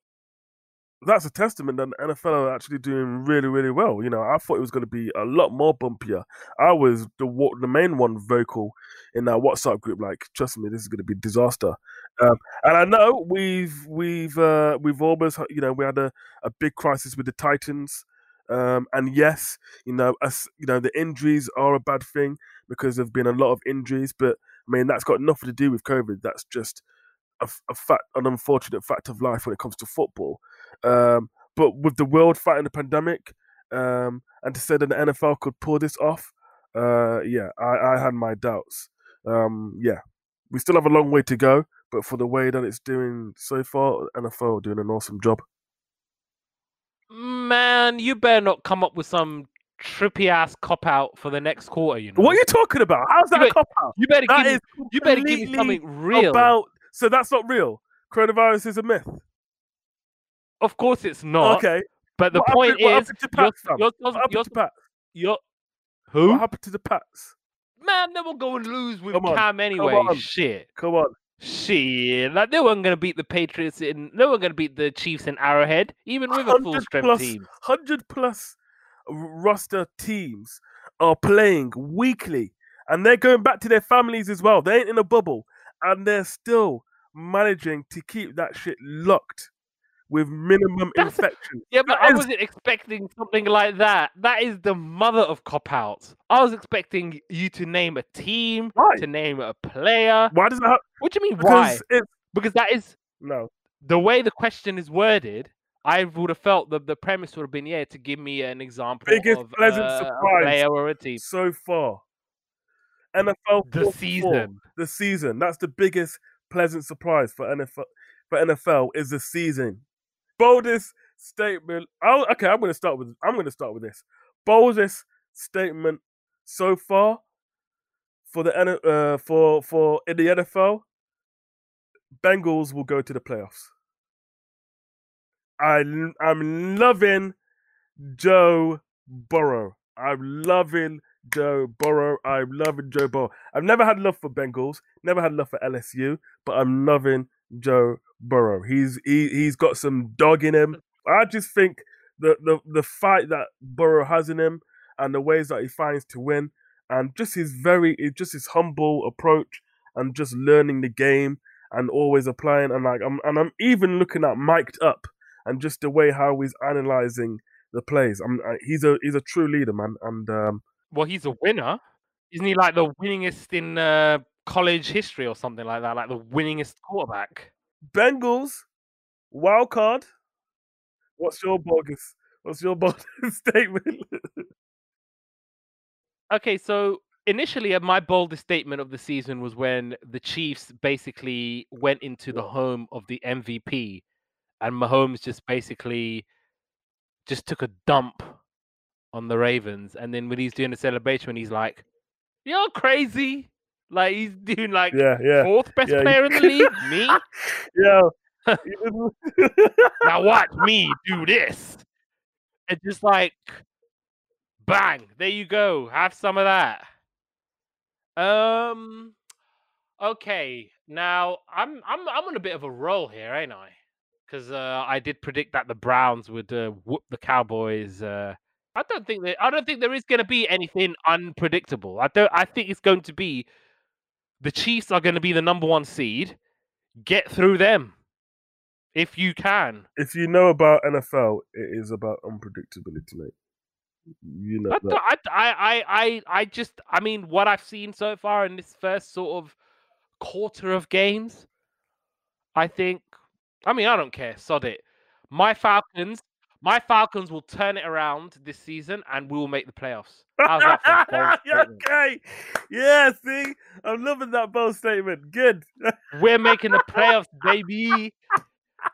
A: that's a testament that the NFL are actually doing really, really well. You know, I thought it was going to be a lot more bumpier. I was the the main one vocal in that WhatsApp group. Like, trust me, this is going to be a disaster. Um, and I know we've we've uh, we've almost you know we had a, a big crisis with the Titans. Um, and yes, you know, you know, the injuries are a bad thing because there've been a lot of injuries. But I mean, that's got nothing to do with COVID. That's just a, a fact, an unfortunate fact of life when it comes to football. Um, but with the world fighting the pandemic, um, and to say that the NFL could pull this off, uh, yeah, I, I had my doubts. Um, yeah, we still have a long way to go, but for the way that it's doing so far, NFL doing an awesome job.
B: Man, you better not come up with some trippy ass cop out for the next quarter. You know,
A: What are you talking about? How's that cop out?
B: you better
A: That
B: give me, you better give me something real.
A: about. So that's not real. Coronavirus is a myth.
B: Of course, it's not.
A: okay.
B: But the
A: What
B: point
A: happened, what
B: is,
A: happened to
B: you're, you're,
A: What happened to Pats?
B: you're-
A: What
B: who?
A: happened to the Pats?
B: Man, they were going to lose with
A: Come on,
B: Cam anyway.
A: on.
B: Shit.
A: Come on.
B: Shit. Like, they weren't going to beat the Patriots in, weren't going to beat the Chiefs in Arrowhead, even with a full strength
A: plus-
B: team.
A: 100 plus roster teams are playing weekly and they're going back to their families as well. They ain't in a bubble and they're still managing to keep that shit locked with minimum
B: That's-
A: infection.
B: Yeah, but
A: That
B: I
A: is-
B: wasn't expecting something like that. That is the mother of cop outs. I was expecting you to name a team,
A: Why?
B: to name a player.
A: Why does that?
B: What do you mean, why?
A: Because it's
B: Because that is
A: no.
B: the way the question is worded. I would have felt that the premise would have been, yeah, to give me an example
A: Biggest
B: of
A: pleasant
B: uh, a
A: surprise.
B: player or a team.
A: so far. NFL
B: The
A: 4 for 4,
B: season.
A: the season. That's the biggest pleasant surprise for NFL. For NFL is the season. Boldest statement. Okay, I'm to start with. I'm to start with this. Boldest statement so far for the uh, for for in the NFL. Bengals will go to the playoffs. I I'm loving Joe Burrow. I'm loving Joe Burrow. I'm loving Joe Burrow. I've never had love for Bengals, never had love for LSU, but I'm loving Joe Burrow. He's he, he's got some dog in him. I just think the, the the fight that Burrow has in him and the ways that he finds to win and just his very just his humble approach and just learning the game and always applying and like I'm and I'm even looking at mic'd up and just the way how he's analyzing the plays. I'm I, he's a he's a true leader, man. And um,
B: Well, he's a winner. Isn't he like the winningest in uh, college history or something like that? Like the winningest quarterback?
A: Bengals wild card. What's your bogus? What's your bogus statement?
B: Okay, so initially, uh, my boldest statement of the season was when the Chiefs basically went into the home of the MVP, and Mahomes just basically just took a dump on the Ravens, and then when he's doing the celebration, he's like, "You're crazy!" Like he's doing like
A: Yeah, yeah,
B: fourth best
A: yeah,
B: player in the league. Me
A: yeah.
B: now watch me do this, and just like, bang! There you go. Have some of that. Um. Okay, now I'm I'm I'm on a bit of a roll here, ain't I? Because uh, I did predict that the Browns would uh, whoop the Cowboys. Uh, I don't think that I don't think there is going to be anything unpredictable. I don't. I think it's going to be the Chiefs are going to be the number one seed. Get through them if you can.
A: if you know about NFL, it is about unpredictability, mate. You know
B: I,
A: that.
B: don't- I, I, I, I just, I mean, what I've seen so far in this first sort of quarter of games, I think, I mean, I don't care, sod it. My Falcons, my Falcons will turn it around this season and we will make the playoffs. How's that for a bold
A: Yeah,
B: statement?
A: okay. Yeah, see, I'm loving that bold statement. Good.
B: We're making the playoffs, baby.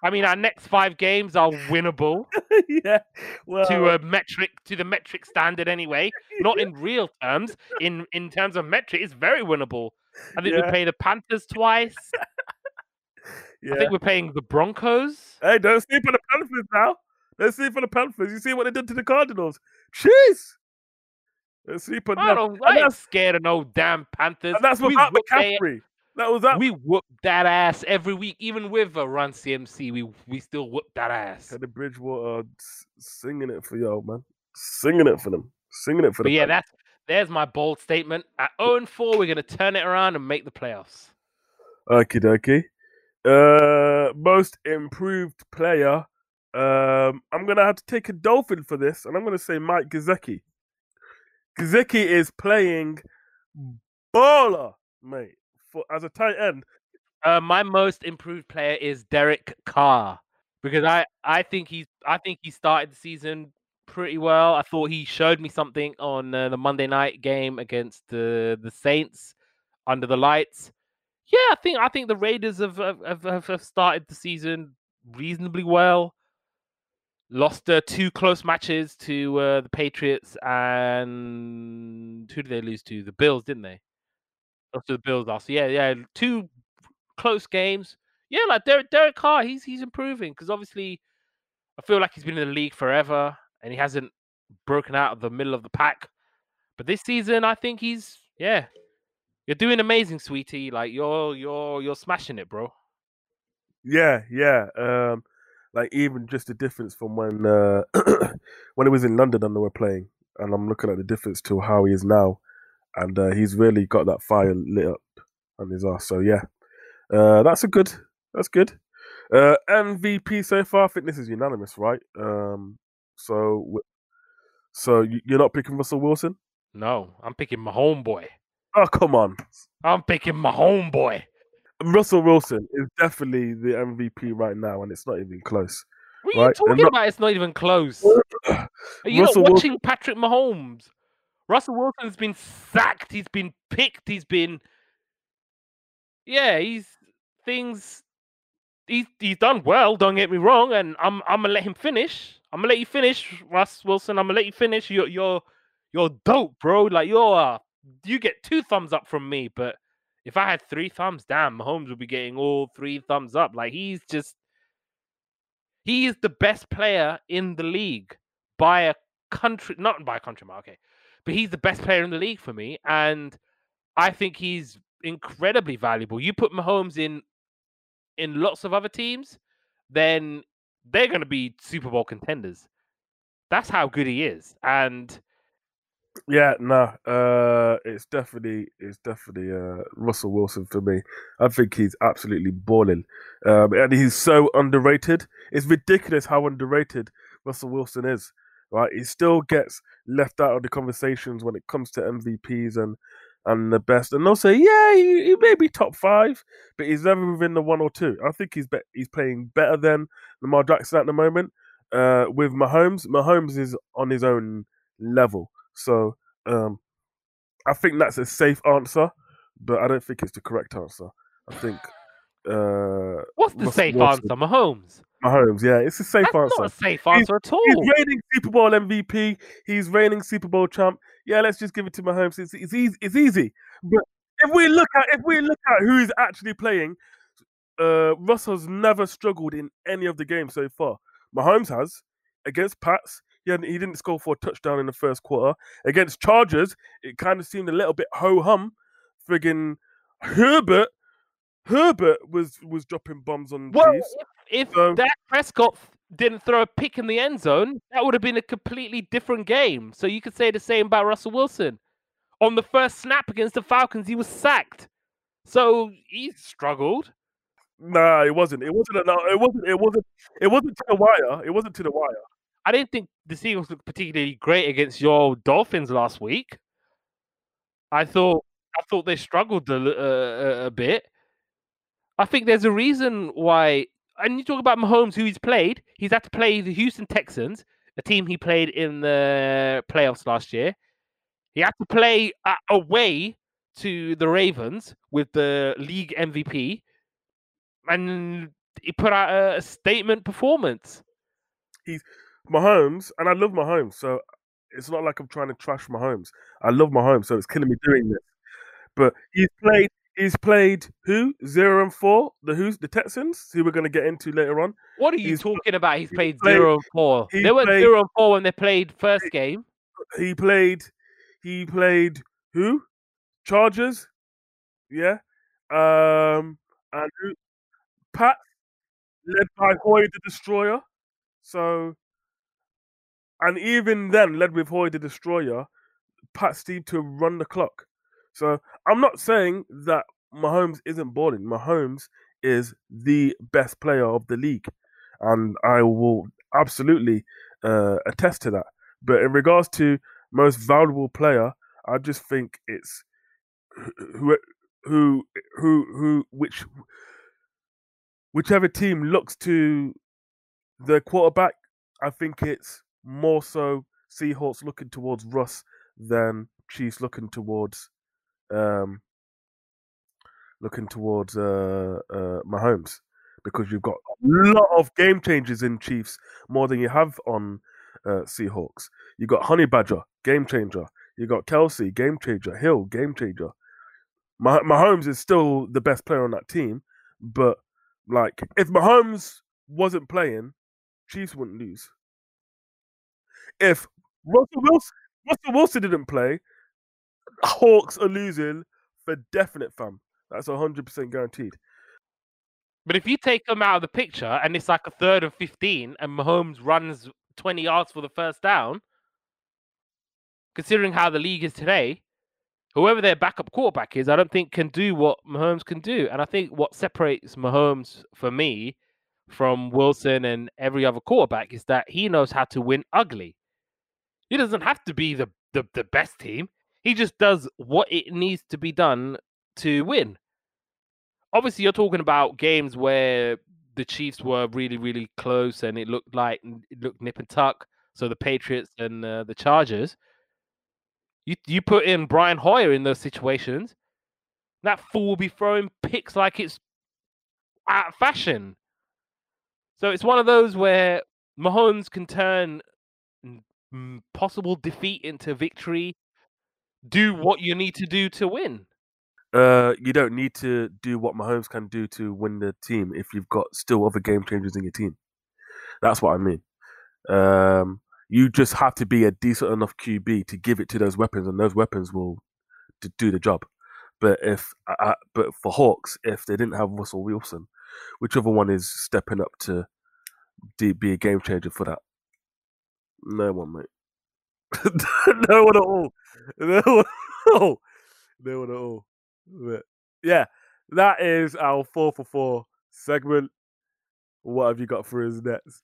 B: I mean, our next five games are winnable
A: yeah. Well,
B: to a metric, to the metric standard anyway. Not in real terms. In in terms of metric, it's very winnable. I think
A: Yeah.
B: we play the Panthers twice.
A: yeah.
B: I think we're playing the Broncos.
A: Hey, don't sleep on the Panthers now. Don't see for the Panthers. You see what they did to the Cardinals? Jeez. Don't sleep on
B: I
A: them.
B: don't. I ain't
A: that's,
B: scared of no damn Panthers.
A: and that's
B: we
A: without
B: they-
A: McCaffrey. That was that.
B: We whoop that ass every week, even with a run CMC. We we still whoop that ass.
A: Teddy Bridgewater s- singing it for y'all, man. Singing it for them. Singing it for
B: them.
A: But
B: yeah, that's there's my bold statement. At 0 and 4, we're gonna turn it around and make the playoffs.
A: Okie dokie. Uh, most improved player. Um, I'm gonna have to take a dolphin for this, and I'm gonna say Mike Gesicki. Gesicki is playing baller, mate. For as a tight end,
B: Uh, my most improved player is Derek Carr because I I think he's I think he started the season pretty well. I thought he showed me something on uh, the Monday night game against the the Saints under the lights. Yeah, I think I think the Raiders have, have- have, have started the season reasonably well. Lost uh, two close matches to uh, the Patriots and who did they lose to? The Bills, didn't they? Lost to the Bills last. Yeah, yeah, two close games. Yeah, like Derek, Derek Carr, he's he's improving because obviously I feel like he's been in the league forever and he hasn't broken out of the middle of the pack. But this season, I think he's yeah, you're doing amazing, sweetie. Like you're you're you're smashing it, bro.
A: yeah, yeah. Um, like even just the difference from when uh when he was in London and they were playing, and I'm looking at the difference to how he is now, and uh, he's really got that fire lit up on his ass. So yeah, uh, that's a good. That's good. Uh, MVP so far. I think this is unanimous, right? Um, so w- so you- you're not picking Russell Wilson?
B: No, I'm picking my homeboy.
A: Oh come on,
B: I'm picking my homeboy.
A: Russell Wilson is definitely the MVP right now, and it's not even close.
B: What are
A: Right,
B: you talking
A: not-
B: about? It's not even close. Are you
A: Russell
B: not watching Patrick Mahomes? Russell Wilson's been sacked. He's been picked. He's been, yeah, he's things. He's he's done well. Don't get me wrong, and I'm I'm gonna let him finish. I'm gonna let you finish, Russ Wilson. I'm gonna let you finish. You're you're you're dope, bro. Like you're uh, you get two thumbs up from me. But if I had three thumbs, down, Mahomes would be getting all three thumbs up. Like he's just he is the best player in the league by a country, not by a country okay, but he's the best player in the league for me, and I think he's incredibly valuable. You put Mahomes in in lots of other teams, then they're going to be Super Bowl contenders. That's how good he is, and
A: Yeah, no, uh, it's definitely it's definitely uh, Russell Wilson for me. I think he's absolutely balling, um, and he's so underrated. It's ridiculous how underrated Russell Wilson is. Right, he still gets left out of the conversations when it comes to MVPs and and the best. And they'll say, yeah, he, he may be top five, but he's never within the one or two. I think he's be- he's playing better than Lamar Jackson at the moment. Uh, with Mahomes, Mahomes is on his own level. So um, I think that's a safe answer, but I don't think it's the correct answer. I think uh,
B: what's the
A: Russell
B: safe
A: Wilson.
B: answer? Mahomes.
A: Mahomes, yeah, it's a safe
B: That's
A: answer.
B: not a safe answer at all.
A: He's reigning Super Bowl MVP. He's reigning Super Bowl champ. Yeah, let's just give it to Mahomes. It's, it's easy. It's easy. But if we look at if we look at who is actually playing, uh, Russell's never struggled in any of the games so far. Mahomes has against Pats. He, hadn't- he didn't score for a touchdown in the first quarter. Against Chargers, it kind of seemed a little bit ho hum. Friggin' Herbert, Herbert was was dropping bombs on
B: Well, if, if
A: So-
B: Dak Prescott didn't throw a pick in the end zone, that would have been a completely different game. So you could say the same about Russell Wilson. On the first snap against the Falcons, he was sacked. So he struggled.
A: Nah, it wasn't. It wasn't. A, it wasn't. It wasn't. It wasn't to the wire. It wasn't to the wire.
B: I didn't think the Seahawks looked particularly great against your Dolphins last week. I thought I thought they struggled a, uh, a- a bit. I think there's a reason why. And you talk about Mahomes, who he's played. He's had to play the Houston Texans, a team he played in the playoffs last year. He had to play away to the Ravens with the league MVP, and he put out a, statement performance.
A: Mahomes, and I love Mahomes, so it's not like I'm trying to trash Mahomes. I love Mahomes, so it's killing me doing this. But he's played. He's played who zero and four. The who's the Texans, who we're going to get into later on.
B: What are you
A: He's pl-
B: talking about? He's
A: he's
B: played
A: played-
B: zero and four. They
A: were
B: zero and four when they played first game.
A: He played. He played who? Chargers. Yeah. Um. And who? Pat, led by Hoyer the Destroyer. So. And even then, led with Hoyer the Destroyer, Pat Steve to run the clock. So I'm not saying that Mahomes isn't balling. Mahomes is the best player of the league, and I will absolutely uh, attest to that. But in regards to most valuable player, I just think it's who who who who which whichever team looks to the quarterback. I think it's more so Seahawks looking towards Russ than Chiefs looking towards um looking towards uh uh Mahomes because you've got a lot of game changes in Chiefs more than you have on uh, Seahawks. You got Honey Badger, game changer. You got Kelce, game changer. Hill, game changer. Mah- Mahomes is still the best player on that team, but like if Mahomes wasn't playing, Chiefs wouldn't lose. If Russell Wilson, Russell Wilson didn't play, Hawks are losing for definite, fam. That's hundred percent guaranteed.
B: But if you take them out of the picture and it's like a third and 15 and Mahomes runs 20 yards for the first down, considering how the league is today, whoever their backup quarterback is, I don't think can do what Mahomes can do. And I think what separates Mahomes for me from Wilson and every other quarterback is that he knows how to win ugly. He doesn't have to be the, the, the best team. He just does what it needs to be done to win. Obviously, you're talking about games where the Chiefs were really, really close and it looked like it looked nip and tuck. So the Patriots and uh, the Chargers. You you put in Brian Hoyer in those situations, that fool will be throwing picks like it's out of fashion. So it's one of those where Mahomes can turn possible defeat into victory. Do what you need to do to win.
A: Uh, you don't need to do what Mahomes can do to win the team if you've got still other game changers in your team. That's what I mean. Um, you just have to be a decent enough QB to give it to those weapons, and those weapons will to do the job. But if, uh, but for Hawks, if they didn't have Russell Wilson, whichever one is stepping up to be a game changer for that? No one, mate. no one at all. No one at all. No one at all. But yeah, that is our four for four segment. What have you got for us next?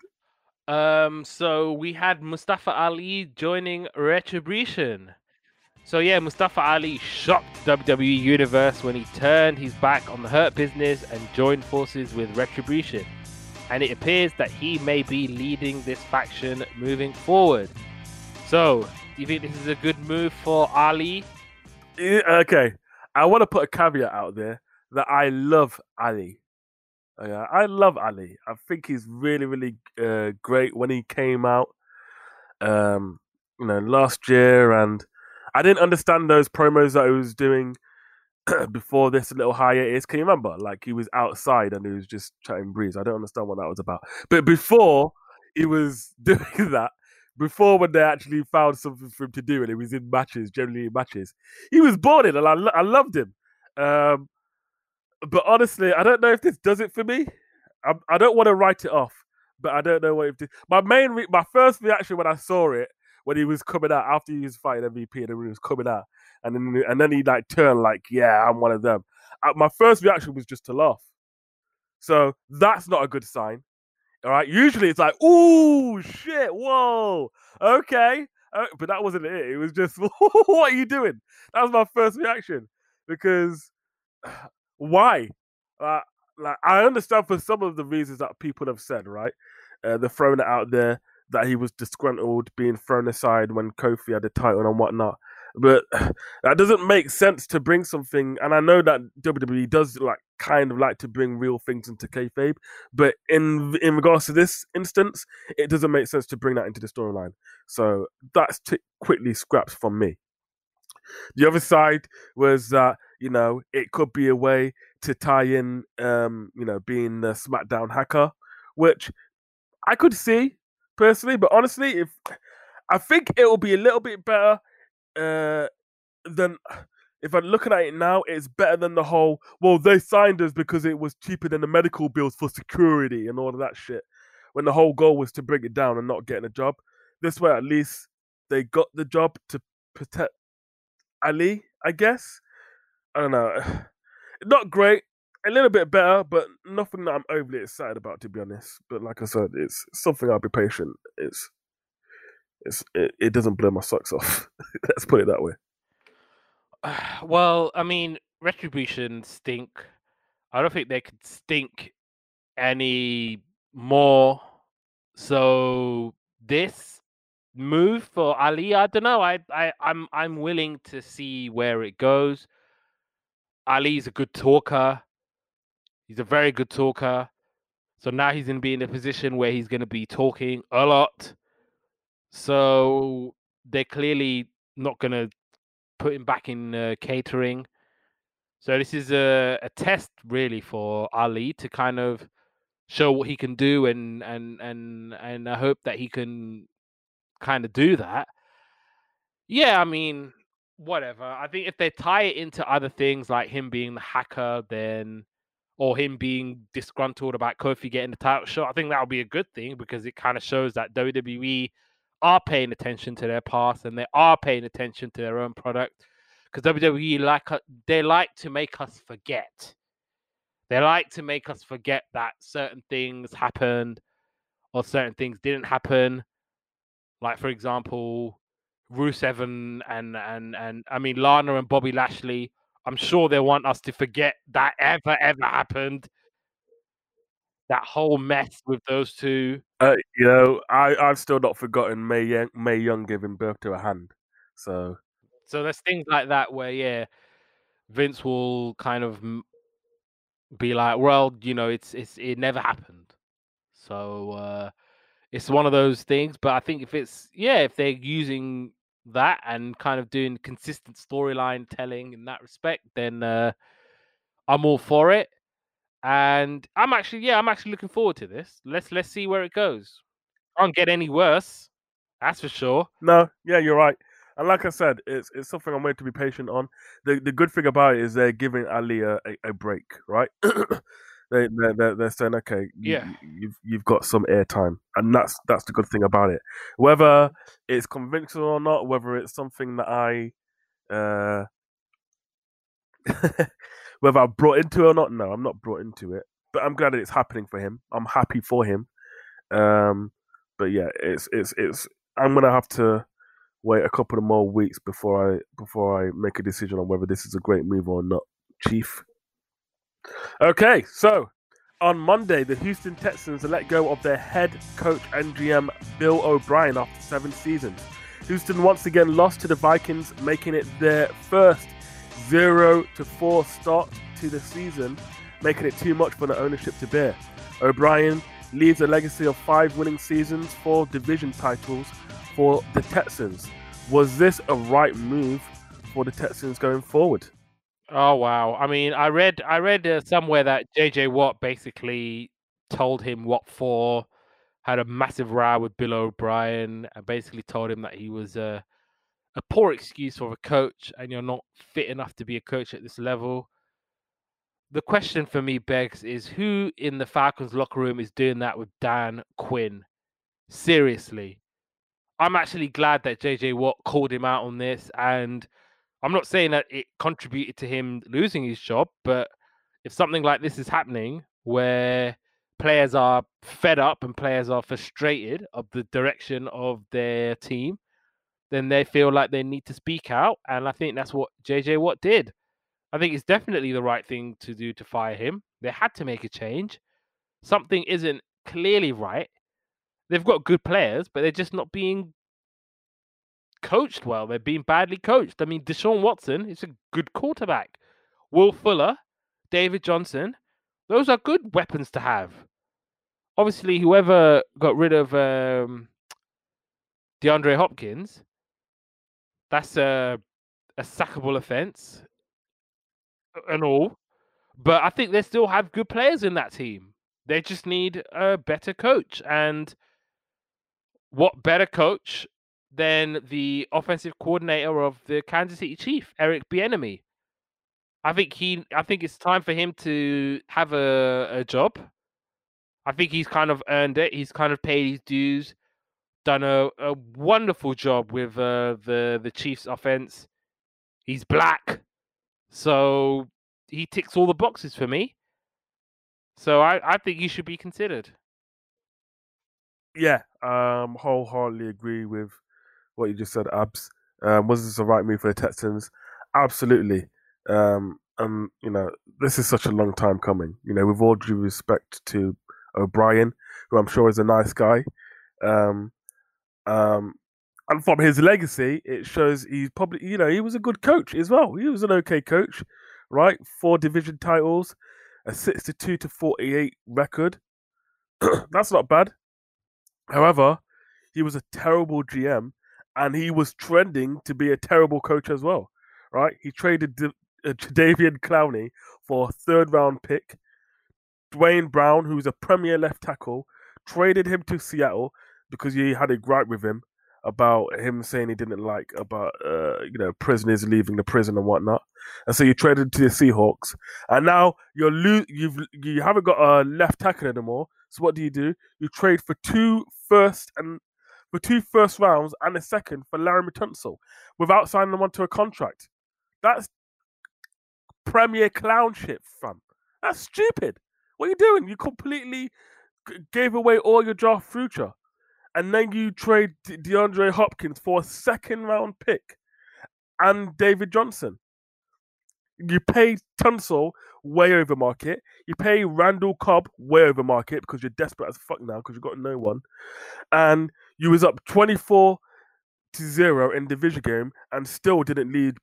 B: Um, so we had Mustafa Ali joining Retribution. So yeah, Mustafa Ali shocked WWE Universe when he turned his back on the Hurt Business and joined forces with Retribution. And it appears that he may be leading this faction moving forward. So, do you think this is a good move for Ali?
A: Okay, I want to put a caveat out there that I love Ali. Oh, yeah, I love Ali. I think he's really, really uh, great when he came out. Um, you know, last year, and I didn't understand those promos that he was doing before this little hiatus. Can you remember? Like he was outside and he was just chatting breeze. I don't understand what that was about. But before he was doing that, before when they actually found something for him to do and he was in matches, generally in matches, he was balling and I, I loved him. Um, but honestly, I don't know if this does it for me. I, I don't want to write it off, but I don't know what if this, my main re- my first reaction when I saw it when he was coming out after he was fighting MVP and then he was coming out and then and then he like turned like yeah I'm one of them. Uh, my first reaction was just to laugh. So that's not a good sign. All right. Usually it's like ooh shit whoa okay, uh, but that wasn't it. It was just what are you doing? That was my first reaction because why? Uh, like I understand for some of the reasons that people have said, right? Uh, they're throwing it out there that he was disgruntled, being thrown aside when Kofi had the title and whatnot. But that doesn't make sense to bring something. And I know that WWE does like kind of like to bring real things into kayfabe, but in in regards to this instance, it doesn't make sense to bring that into the storyline. So that's t- quickly scraps from me. The other side was that you know it could be a way to tie in, um, you know, being the SmackDown hacker, which I could see personally. But honestly, if I think it will be a little bit better uh, than if I'm looking at it now, it's better than the whole. Well, they signed us because it was cheaper than the medical bills for security and all of that shit. When the whole goal was to bring it down and not getting a job. This way, at least they got the job to protect Ali. I guess. I don't know. Not great. A little bit better, but nothing that I'm overly excited about, to be honest. But like I said, it's something I'll be patient. It's it's it, it doesn't blow my socks off. Let's put it that way.
B: Well, I mean, retribution stink. I don't think they could stink any more. So this move for Ali, I don't know. I, I I'm I'm willing to see where it goes. Ali's a good talker. He's a very good talker. So now he's going to be in a position where he's going to be talking a lot. So they're clearly not going to put him back in uh, catering. So this is a, a test really for Ali to kind of show what he can do and and and and I hope that he can kind of do that. Yeah, I mean, whatever. I think if they tie it into other things like him being the hacker, then or him being disgruntled about Kofi getting the title shot, I think that would be a good thing because it kind of shows that WWE are paying attention to their past and they are paying attention to their own product. Because WWE like uh, they like to make us forget. They like to make us forget that certain things happened or certain things didn't happen. Like for example, Rusev and and and and I mean Lana and Bobby Lashley. I'm sure they want us to forget that ever ever happened. That whole mess with those two.
A: Uh, you know, I I've still not forgotten Mae Young, Mae Young giving birth to a hand. So
B: so there's things like that where yeah, Vince will kind of be like, well, you know, it's it's it never happened. So uh it's one of those things. But I think if it's yeah, if they're using that and kind of doing consistent storyline telling in that respect, then uh, I'm all for it. And I'm actually, yeah, I'm actually looking forward to this. Let's let's see where it goes. Can't get any worse, that's for sure.
A: No, yeah, you're right. And like I said, it's it's something I'm going to be patient on. The the good thing about it is they're giving Ali a, a, a break, right? they they're, they're saying okay you,
B: yeah.
A: you've you've got some airtime. And that's that's the good thing about it. Whether it's convincing or not whether it's something that i uh whether i'm brought into it or not no i'm not brought into it. But i'm glad that it's happening for him. I'm happy for him. Um but yeah it's it's it's i'm gonna have to wait a couple of more weeks before i before i make a decision on whether this is a great move or not chief Okay, so on Monday, the Houston Texans let go of their head coach and GM Bill O'Brien after seven seasons. Houston once again lost to the Vikings, making it their first zero to four start to the season. making it too much for the ownership to bear. O'Brien leaves a legacy of five winning seasons, four division titles for the Texans. Was this a right move for the Texans going forward?
B: Oh wow! I mean, I read I read uh, somewhere that JJ Watt basically told him what for, had a massive row with Bill O'Brien, and basically told him that he was a a poor excuse for a coach, and you're not fit enough to be a coach at this level. The question for me begs is who in the Falcons locker room is doing that with Dan Quinn? Seriously, I'm actually glad that JJ Watt called him out on this and I'm not saying that it contributed to him losing his job, but if something like this is happening where players are fed up and players are frustrated of the direction of their team, then they feel like they need to speak out. And I think that's what JJ Watt did. I think it's definitely the right thing to do to fire him. They had to make a change. Something isn't clearly right. They've got good players, but they're just not being coached well. They're being badly coached. I mean, Deshaun Watson is a good quarterback. Will Fuller, David Johnson, those are good weapons to have. Obviously, whoever got rid of um, DeAndre Hopkins, that's a a sackable offense and all. But I think they still have good players in that team. They just need a better coach. And what better coach than the offensive coordinator of the Kansas City Chief, Eric Bieniemy. I think he. I think it's time for him to have a, a job. I think he's kind of earned it. He's kind of paid his dues, done a, a wonderful job with uh, the the Chiefs' offense. He's black, so he ticks all the boxes for me. So I, I think he should be considered.
A: Yeah, um, wholeheartedly agree with what you just said, Abs. Um, was this the right move for the Texans? Absolutely. Um, you know, this is such a long time coming. You know, with all due respect to O'Brien, who I'm sure is a nice guy, um, um, and from his legacy, it shows he's probably, you know, he was a good coach as well. He was an okay coach, right? Four division titles, a 62 to 48 record. That's not bad. However, he was a terrible GM and he was trending to be a terrible coach as well, right? He traded D- uh, Jadeveon Clowney for a third round pick. Duane Brown, who's a premier left tackle, traded him to Seattle because he had a gripe with him about him saying he didn't like about uh, you know prisoners leaving the prison and whatnot, and so you traded to the Seahawks, and now you're lo- you've you haven't got a left tackle anymore. So what do you do? You trade for two first and for two first rounds and a second for Laremy Tunsil without signing them onto a contract. That's premier clown shit, fam. That's stupid. What are you doing? You completely gave away all your draft future. And then you trade De- DeAndre Hopkins for a second round pick and David Johnson. You pay Tunsil way over market. You pay Randall Cobb way over market because you're desperate as fuck now because you've got no one. And you was up 24 to 0 in division game and still didn't lead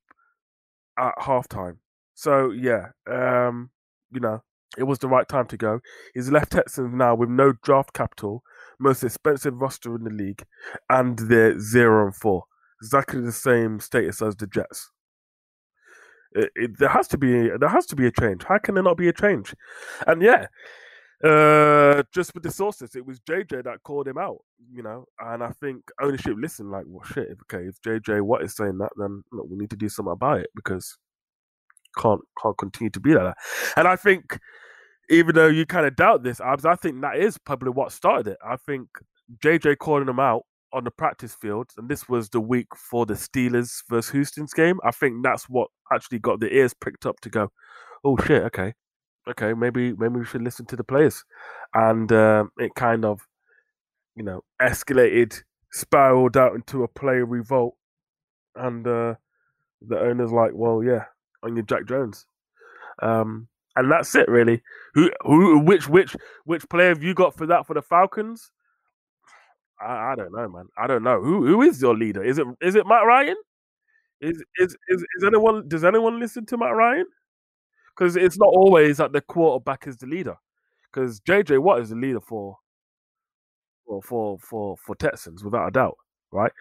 A: at halftime. So yeah, um, you know, it was the right time to go. He's left Texans now with no draft capital, most expensive roster in the league, and they're zero and four. Exactly the same status as the Jets. It, it, there has to be there has to be a change. How can there not be a change? And yeah, uh, just with the sources, it was JJ that called him out, you know, and I think ownership listened like, well, shit, okay, if JJ Watt is saying that, then look, we need to do something about it because can't can't continue to be like that. And I think, even though you kind of doubt this, Abs, I think that is probably what started it. I think JJ calling him out on the practice field, and this was the week for the Steelers versus Houston's game. I think that's what actually got the ears pricked up to go, oh shit, okay, okay, maybe maybe we should listen to the players, and uh, it kind of, you know, escalated, spiraled out into a player revolt, and uh, the owner's like, well, yeah, on your Jack Jones, um, and that's it really. Who who which which which player have you got for that for the Falcons? I, I don't know, man. I don't know who who is your leader. Is it is it Matt Ryan? Is is is, is anyone does anyone listen to Matt Ryan? Because it's not always that the quarterback is the leader. Because JJ Watt is the leader for for for for, Texans without a doubt, right?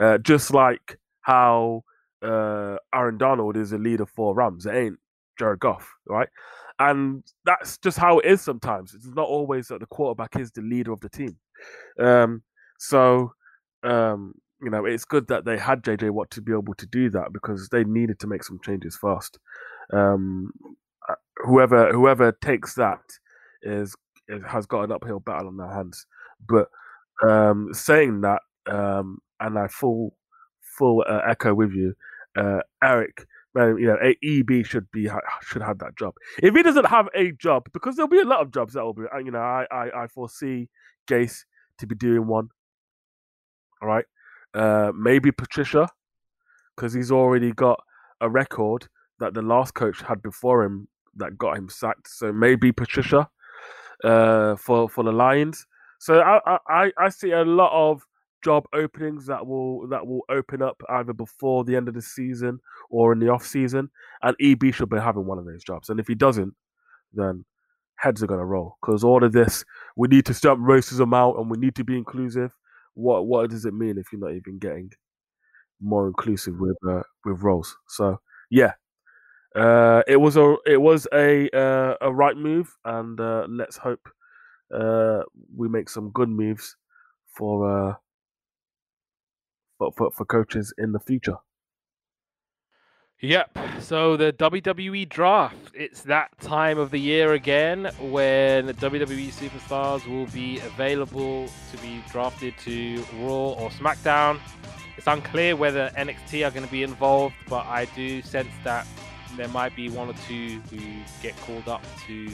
A: Uh, just like how uh, Aaron Donald is a leader for Rams. It ain't Jared Goff, right? And that's just how it is sometimes. It's not always that the quarterback is the leader of the team. Um, so, um, you know, it's good that they had JJ Watt to be able to do that because they needed to make some changes fast. Um, whoever whoever takes that is, is has got an uphill battle on their hands. But um, saying that, um, and I full full uh, echo with you, uh, Eric. Man, you know, EB should be should have that job. If he doesn't have a job, because there'll be a lot of jobs that will be, you know, I I, I foresee Gase to be doing one. All right, uh, maybe Patricia, because he's already got a record that the last coach had before him that got him sacked. So maybe Patricia uh, for for the Lions. So I, I I see a lot of job openings that will that will open up either before the end of the season or in the off season, and EB should be having one of those jobs. And if he doesn't, then heads are gonna roll because all of this we need to stop racism out and we need to be inclusive. What what does it mean if you're not even getting more inclusive with uh, with roles? So yeah, uh, it was a it was a uh, a right move, and uh, let's hope uh, we make some good moves for uh, for, for for coaches in the future.
B: Yep. So the WWE draft, it's that time of the year again when WWE superstars will be available to be drafted to Raw or SmackDown. It's unclear whether NXT are going to be involved, but I do sense that there might be one or two who get called up to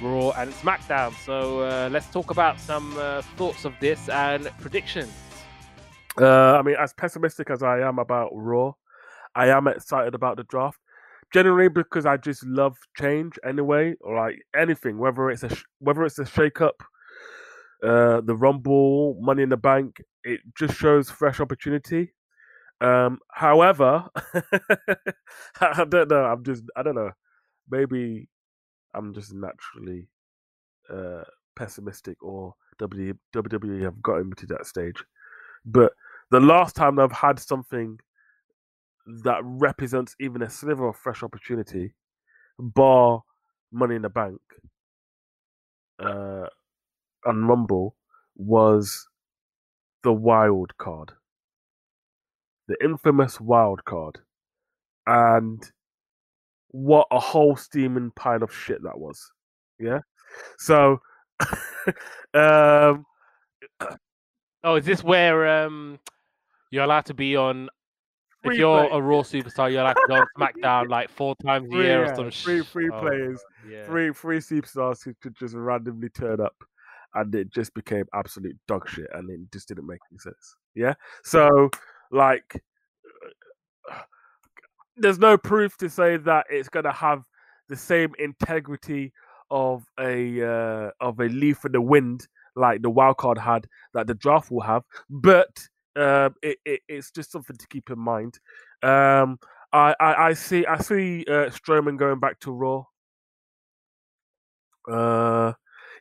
B: Raw and SmackDown. So uh, let's talk about some uh, thoughts of this and predictions.
A: Uh, I mean, as pessimistic as I am about Raw, I am excited about the draft. Generally, because I just love change anyway, or like anything, whether it's a sh- whether it's a shake up, uh, the Rumble, Money in the Bank, it just shows fresh opportunity. Um, however, I don't know. I'm just I don't know. Maybe I'm just naturally uh, pessimistic, or WWE have gotten me to that stage. But the last time I've had something that represents even a sliver of fresh opportunity, bar Money in the Bank uh, and Rumble, was the wild card, the infamous wild card, and what a whole steaming pile of shit that was. Yeah, so um,
B: oh, is this where um, you're allowed to be on if you're play. a Raw superstar, you're allowed to go on SmackDown like four times a year yeah, or some
A: Three, three oh, players, yeah. three, three superstars who could just randomly turn up, and it just became absolute dog shit, and it just didn't make any sense. Yeah, so like, there's no proof to say that it's gonna have the same integrity of a uh, of a leaf in the wind like the wild card had that the draft will have, but um, it, it, it's just something to keep in mind. Um, I, I, I see I see uh, Strowman going back to Raw, uh,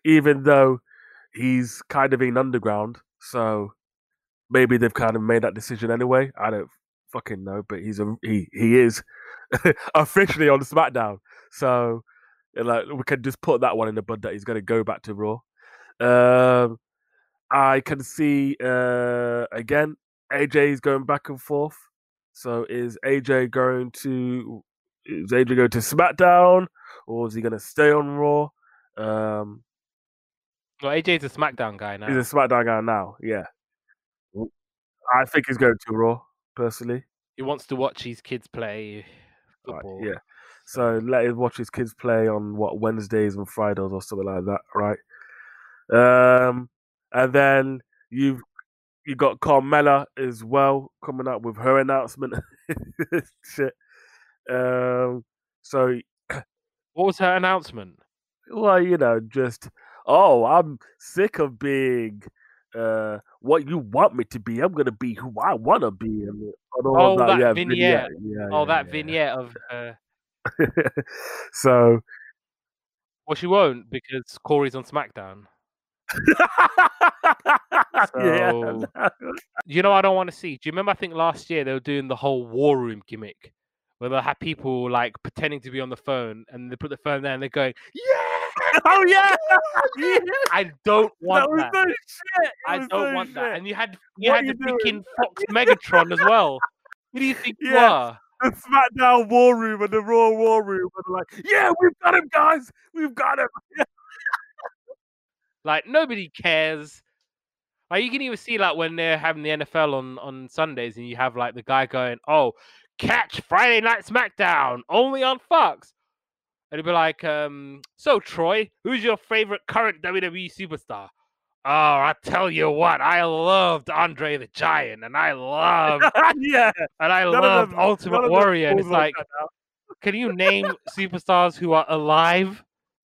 A: even though he's kind of in underground. So maybe they've kind of made that decision anyway. I don't fucking know, but he's a he he is officially on SmackDown. So like we can just put that one in the bud that he's going to go back to Raw. Um, I can see uh, again AJ is going back and forth. So is AJ going to is AJ going to SmackDown or is he going to stay on Raw? Um,
B: well, AJ's a SmackDown guy now.
A: He's a SmackDown guy now. Yeah, I think he's going to Raw personally.
B: He wants to watch his kids play football.
A: Right, yeah. So let him watch his kids play on what Wednesdays and Fridays or something like that, right? Um, and then you've you got Carmella as well coming up with her announcement. Shit. Um, so,
B: what was her announcement?
A: Well, you know, just oh, I'm sick of being uh, what you want me to be. I'm gonna be who I want to be. And
B: all oh, that, that yeah, vignette. vignette. Yeah, oh, yeah, that vignette of. Uh...
A: so
B: Well, she won't because Corey's on SmackDown.
A: yeah,
B: So- You know, I don't want to see. Do you remember? I think last year they were doing the whole war room gimmick, where they had people like pretending to be on the phone, and they put the phone there and they're going, "Yeah,
A: oh yeah, yeah.
B: I don't want
A: that
B: that.
A: shit.
B: I don't want that." And you had you
A: What
B: had the
A: you
B: freaking? Fox Megatron as well. Who do you think you
A: Yeah.
B: are?
A: the SmackDown War Room and the Raw War Room and like, yeah, we've got him, guys, we've got him.
B: Like nobody cares. Like you can even see like when they're having the NFL on on Sundays, and you have like the guy going, "Oh, catch Friday Night SmackDown only on Fox," it'd be like, um, "So Troy, who's your favorite current WWE superstar?" Oh, I tell you what, I loved Andre the Giant, and I loved,
A: yeah,
B: and I
A: none
B: loved
A: them-
B: Ultimate Warrior. And it's like, can you name superstars who are alive?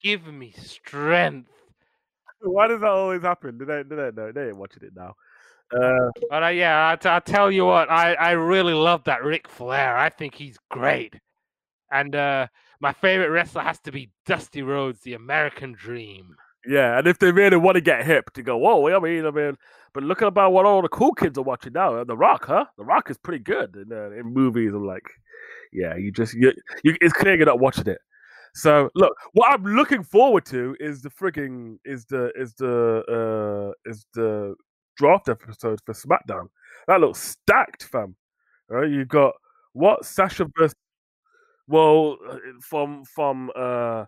B: Give me strength.
A: why does that always happen? Do they, do they know? They ain't watching it now. Uh,
B: But uh, yeah, I, t- I tell you what, I, I really love that Ric Flair. I think he's great. And uh, my favorite wrestler has to be Dusty Rhodes, the American Dream.
A: yeah, and if they really want to get hip, to go, whoa, I mean, I mean, but look about what all the cool kids are watching now. Uh, The Rock, huh? The Rock is pretty good in, uh, in movies. I'm like, yeah, you just, you, you, it's clear you're not watching it. So look, what I'm looking forward to is the frigging is the is the uh is the draft episode for SmackDown. That looks stacked, fam. Right, you've got what Sasha versus well uh, from from uh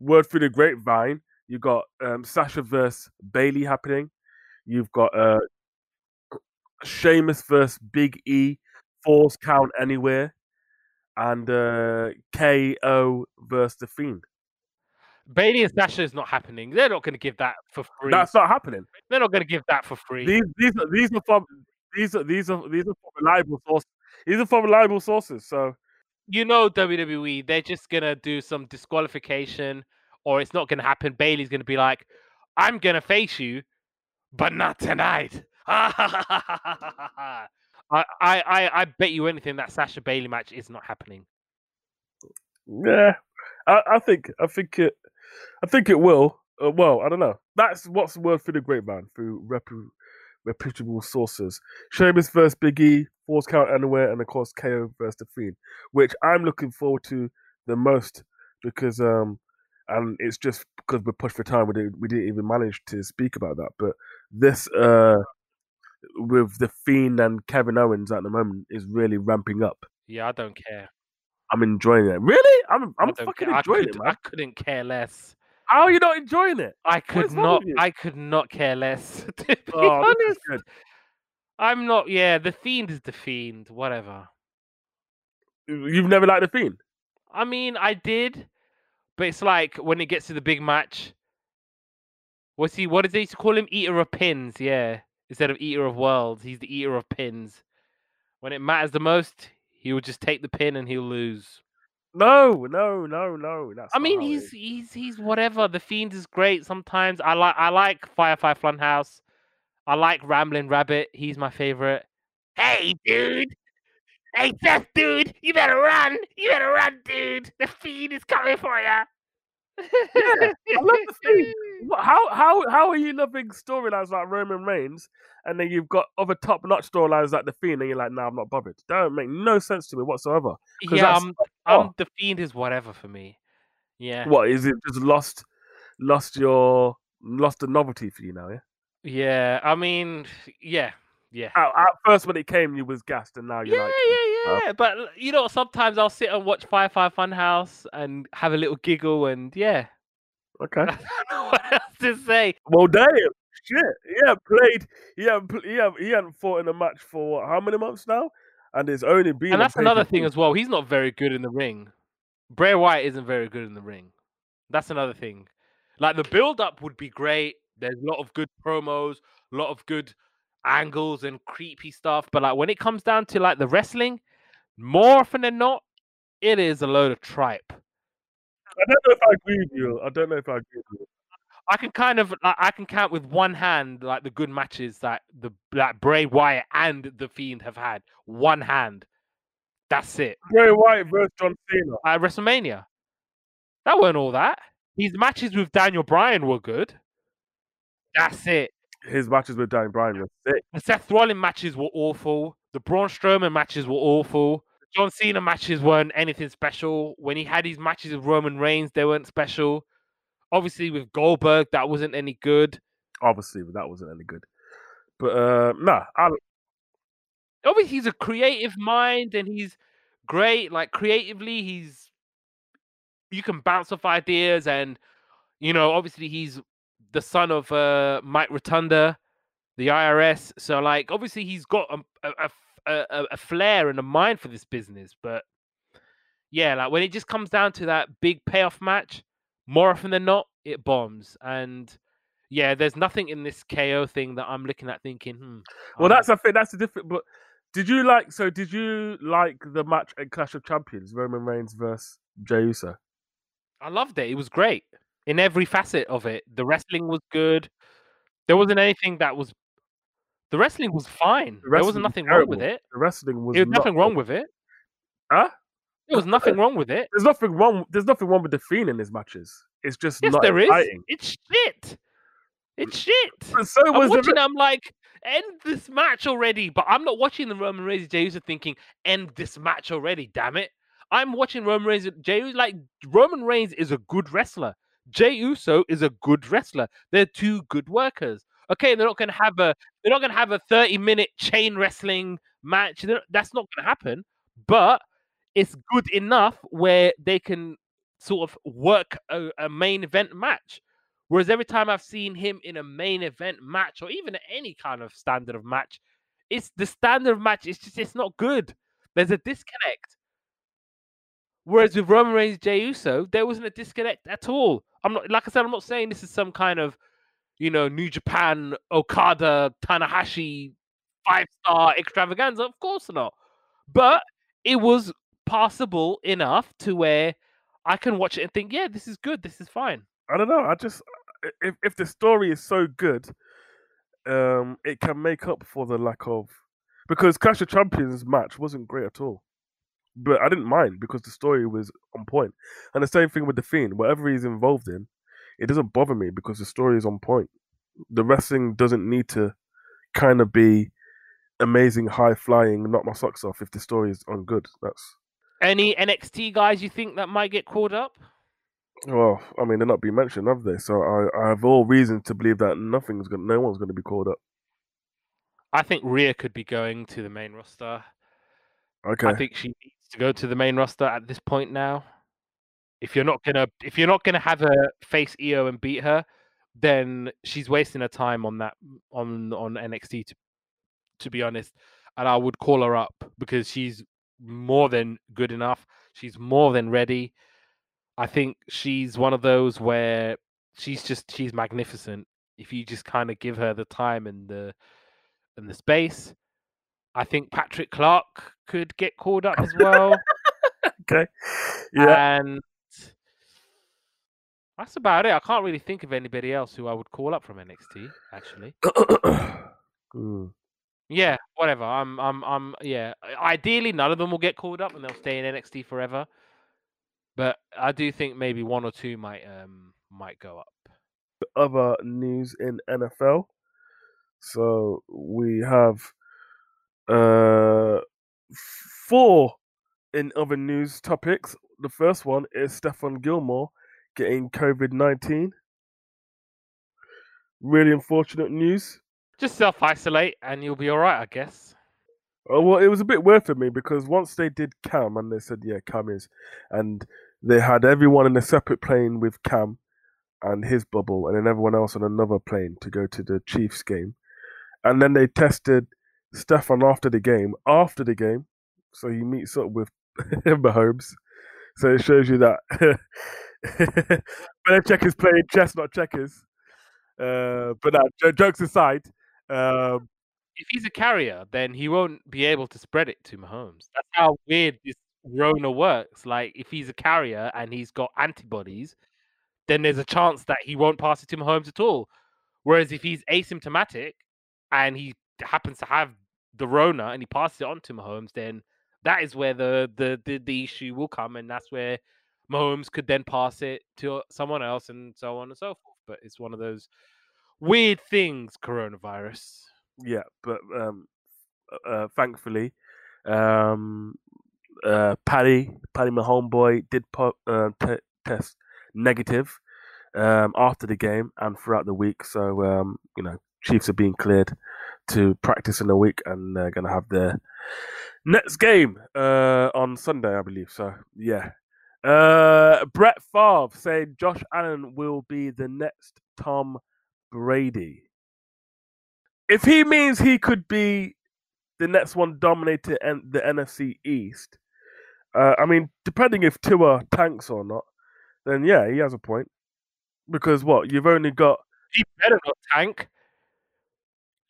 A: word through the grapevine. You got um Sasha versus Bayley happening. You've got uh Sheamus versus Big E, Falls Count Anywhere, and uh KO versus the Fiend.
B: Bayley and Sasha is not happening. They're not going to give that for free.
A: That's not happening.
B: They're not going to give that for free.
A: These these are these are from these are these are these are from reliable sources. These are from reliable sources. So
B: you know WWE, they're just gonna do some disqualification, or it's not gonna happen. Bayley's gonna be like, "I'm gonna face you, but not tonight." I, I, I, I bet you anything that Sasha Bayley match is not happening.
A: yeah, I, I think I think it I think it will. Uh, well, I don't know. That's what's the word through the grapevine through repu- reputable sources. Sheamus versus Big E, Falls Count Anywhere, and of course KO versus the Fiend, which I'm looking forward to the most because um and it's just because we're pushed for time we didn't we didn't even manage to speak about that. But this uh with the Fiend and Kevin Owens at the moment is really ramping up.
B: Yeah, I don't care.
A: I'm enjoying it. Really? I'm
B: I
A: I'm fucking
B: care. I,
A: enjoying
B: could,
A: it,
B: I
A: man.
B: couldn't care less.
A: How are you not enjoying it?
B: I could not. I could not care less. To be
A: Oh,
B: honest,
A: good.
B: I'm not. Yeah, the fiend is the fiend. Whatever.
A: You've never liked the Fiend?
B: I mean, I did, but it's like when it gets to the big match. What's he? What did they used to call him? Eater of pins. Yeah, instead of eater of worlds, he's the eater of pins. When it matters the most, he will just take the pin and he'll lose.
A: No, no, no, no. That's
B: I mean, he's he's he's whatever. The fiend is great. Sometimes I like I like Firefly Funhouse. I like Rambling Rabbit. He's my favorite. Hey, dude. Hey, Seth, dude. You better run. You better run, dude. The fiend is coming for you.
A: Yeah, I love the Fiend. How how how are you loving storylines like Roman Reigns, and then you've got other top notch storylines like the Fiend, and you're like, nah, I'm not bothered. That don't make no sense to me whatsoever.
B: Yeah,
A: that's
B: um,
A: oh.
B: um, the fiend is whatever for me. Yeah,
A: What is it? Just lost, lost your lost the novelty for you now, yeah.
B: Yeah. I mean, yeah, yeah.
A: At, at first, when it came, you was gassed, and now you're
B: Yeah,
A: like,
B: yeah, yeah. But you know, sometimes I'll sit and watch Firefly Funhouse and have a little giggle, and yeah,
A: okay.
B: I don't know what else to say.
A: Well, damn, shit. Hadn't played. He hadn't. He hadn't, he hadn't fought in a match for what, how many months now? And it's only been.
B: And that's another thing as well. He's not very good in the ring. Bray Wyatt isn't very good in the ring. That's another thing. Like the build up would be great. There's a lot of good promos, a lot of good angles and creepy stuff. But like when it comes down to like the wrestling, more often than not, it is a load of tripe.
A: I don't know if I agree with you. I don't know if I agree with you.
B: I can kind of I I can count with one hand like the good matches that the that Bray Wyatt and the Fiend have had. One hand. That's it.
A: Bray Wyatt versus John Cena.
B: At WrestleMania. That weren't all that. His matches with Daniel Bryan were good. That's it.
A: His matches with Daniel Bryan were sick.
B: The Seth Rollins matches were awful. The Braun Strowman matches were awful. The John Cena matches weren't anything special. When he had his matches with Roman Reigns, they weren't special. Obviously, with Goldberg, that wasn't any good.
A: Obviously, that wasn't any good. But uh, nah, I,
B: Obviously, he's a creative mind and he's great. Like creatively, he's you can bounce off ideas, and you know, obviously, he's the son of uh, Mike Rotunda, the IRS. So, like, obviously, he's got a, a, a, a flair and a mind for this business. But yeah, like when it just comes down to that big payoff match, more often than not, it bombs. And yeah, there's nothing in this KO thing that I'm looking at thinking, hmm.
A: well, that's a thing. That's the different. But did you like? So, did you like the match at Clash of Champions, Roman Reigns versus Jey Uso?
B: I loved it. It was great in every facet of it. The wrestling was good. There wasn't anything that was. The wrestling was fine.
A: The
B: there wasn't
A: was
B: nothing wrong with it.
A: The wrestling was
B: There was
A: not
B: nothing wrong with it.
A: Huh?
B: There was nothing wrong with it.
A: There's nothing wrong. There's nothing wrong with the Fiend in his matches. It's just
B: Yes,
A: not
B: there is.
A: exciting.
B: It's shit. It's mm. shit.
A: But so
B: I'm
A: was the.
B: watching. I'm like, end this match already. But I'm not watching the Roman Reigns Jey Uso thinking, end this match already. Damn it! I'm watching Roman Reigns. Jey Uso, like Roman Reigns is a good wrestler. Jey Uso is a good wrestler. They're two good workers. Okay, they're not going to have a they're not going to have a 30 minute chain wrestling match. They're- That's not going to happen. But it's good enough where they can sort of work a, a main event match. Whereas every time I've seen him in a main event match or even any kind of standard of match, it's the standard of match. It's just it's not good. There's a disconnect. Whereas with Roman Reigns, Jey Uso, there wasn't a disconnect at all. I'm not like I said. I'm not saying this is some kind of, you know, New Japan Okada Tanahashi five star extravaganza. Of course not. But it was passable enough to where I can watch it and think, yeah, this is good. This is fine.
A: I don't know. I just if if the story is so good, um, it can make up for the lack of because Clash of Champions match wasn't great at all. But I didn't mind because the story was on point. And the same thing with the Fiend. Whatever he's involved in, it doesn't bother me because the story is on point. The wrestling doesn't need to kind of be amazing, high flying, knock my socks off if the story is on good. That's
B: Any NXT guys you think that might get called up?
A: well, I mean, they're not being mentioned, have they? So I, I have all reason to believe that nothing's going, no one's going to be called up.
B: I think Rhea could be going to the main roster.
A: Okay,
B: I think she needs to go to the main roster at this point now. If you're not gonna if you're not gonna have her face Io and beat her, then she's wasting her time on that on on NXT to to be honest. And I would call her up because she's more than good enough. She's more than ready. I think she's one of those where she's just she's magnificent. If you just kind of give her the time and the and the space. I think Patrick Clark could get called up as well.
A: okay, yeah.
B: And that's about it. I can't really think of anybody else who I would call up from NXT, actually.
A: Mm.
B: Yeah, whatever. I'm I'm I'm yeah. Ideally none of them will get called up and they'll stay in NXT forever. But I do think maybe one or two might um might go up.
A: Other news in NFL. So we have uh four in other news topics. The first one is Stephon Gilmore getting COVID nineteen. Really unfortunate news.
B: Just self isolate and you'll be alright, I guess.
A: Oh, well, it was a bit weird for me because once they did Cam and they said, yeah, Cam is, and they had everyone in a separate plane with Cam and his bubble, and then everyone else on another plane to go to the Chiefs game. And then they tested Stephon after the game. After the game, so he meets up with Mahomes. So it shows you that Belichick is playing chess, not checkers. Uh, but jokes aside, um,
B: If he's a carrier, then he won't be able to spread it to Mahomes. That's how weird this Rona works. Like if he's a carrier and he's got antibodies, then there's a chance that he won't pass it to Mahomes at all. Whereas if he's asymptomatic and he happens to have the Rona and he passes it on to Mahomes, then that is where the, the the the issue will come, and that's where Mahomes could then pass it to someone else, and so on and so forth. But it's one of those weird things, coronavirus.
A: Yeah, but um, uh, thankfully, um, uh, Paddy, Paddy, my homeboy, did po- uh, t- test negative um, after the game and throughout the week. So um, you know, Chiefs are being cleared to practice in a week, and they're going to have their next game uh, on Sunday, I believe. So yeah. Uh, Brett Favre saying Josh Allen will be the next Tom Brady. If he means he could be the next one dominating the NFC East, uh, I mean, depending if Tua tanks or not, then yeah, he has a point. Because what you've only got.
B: He better not tank.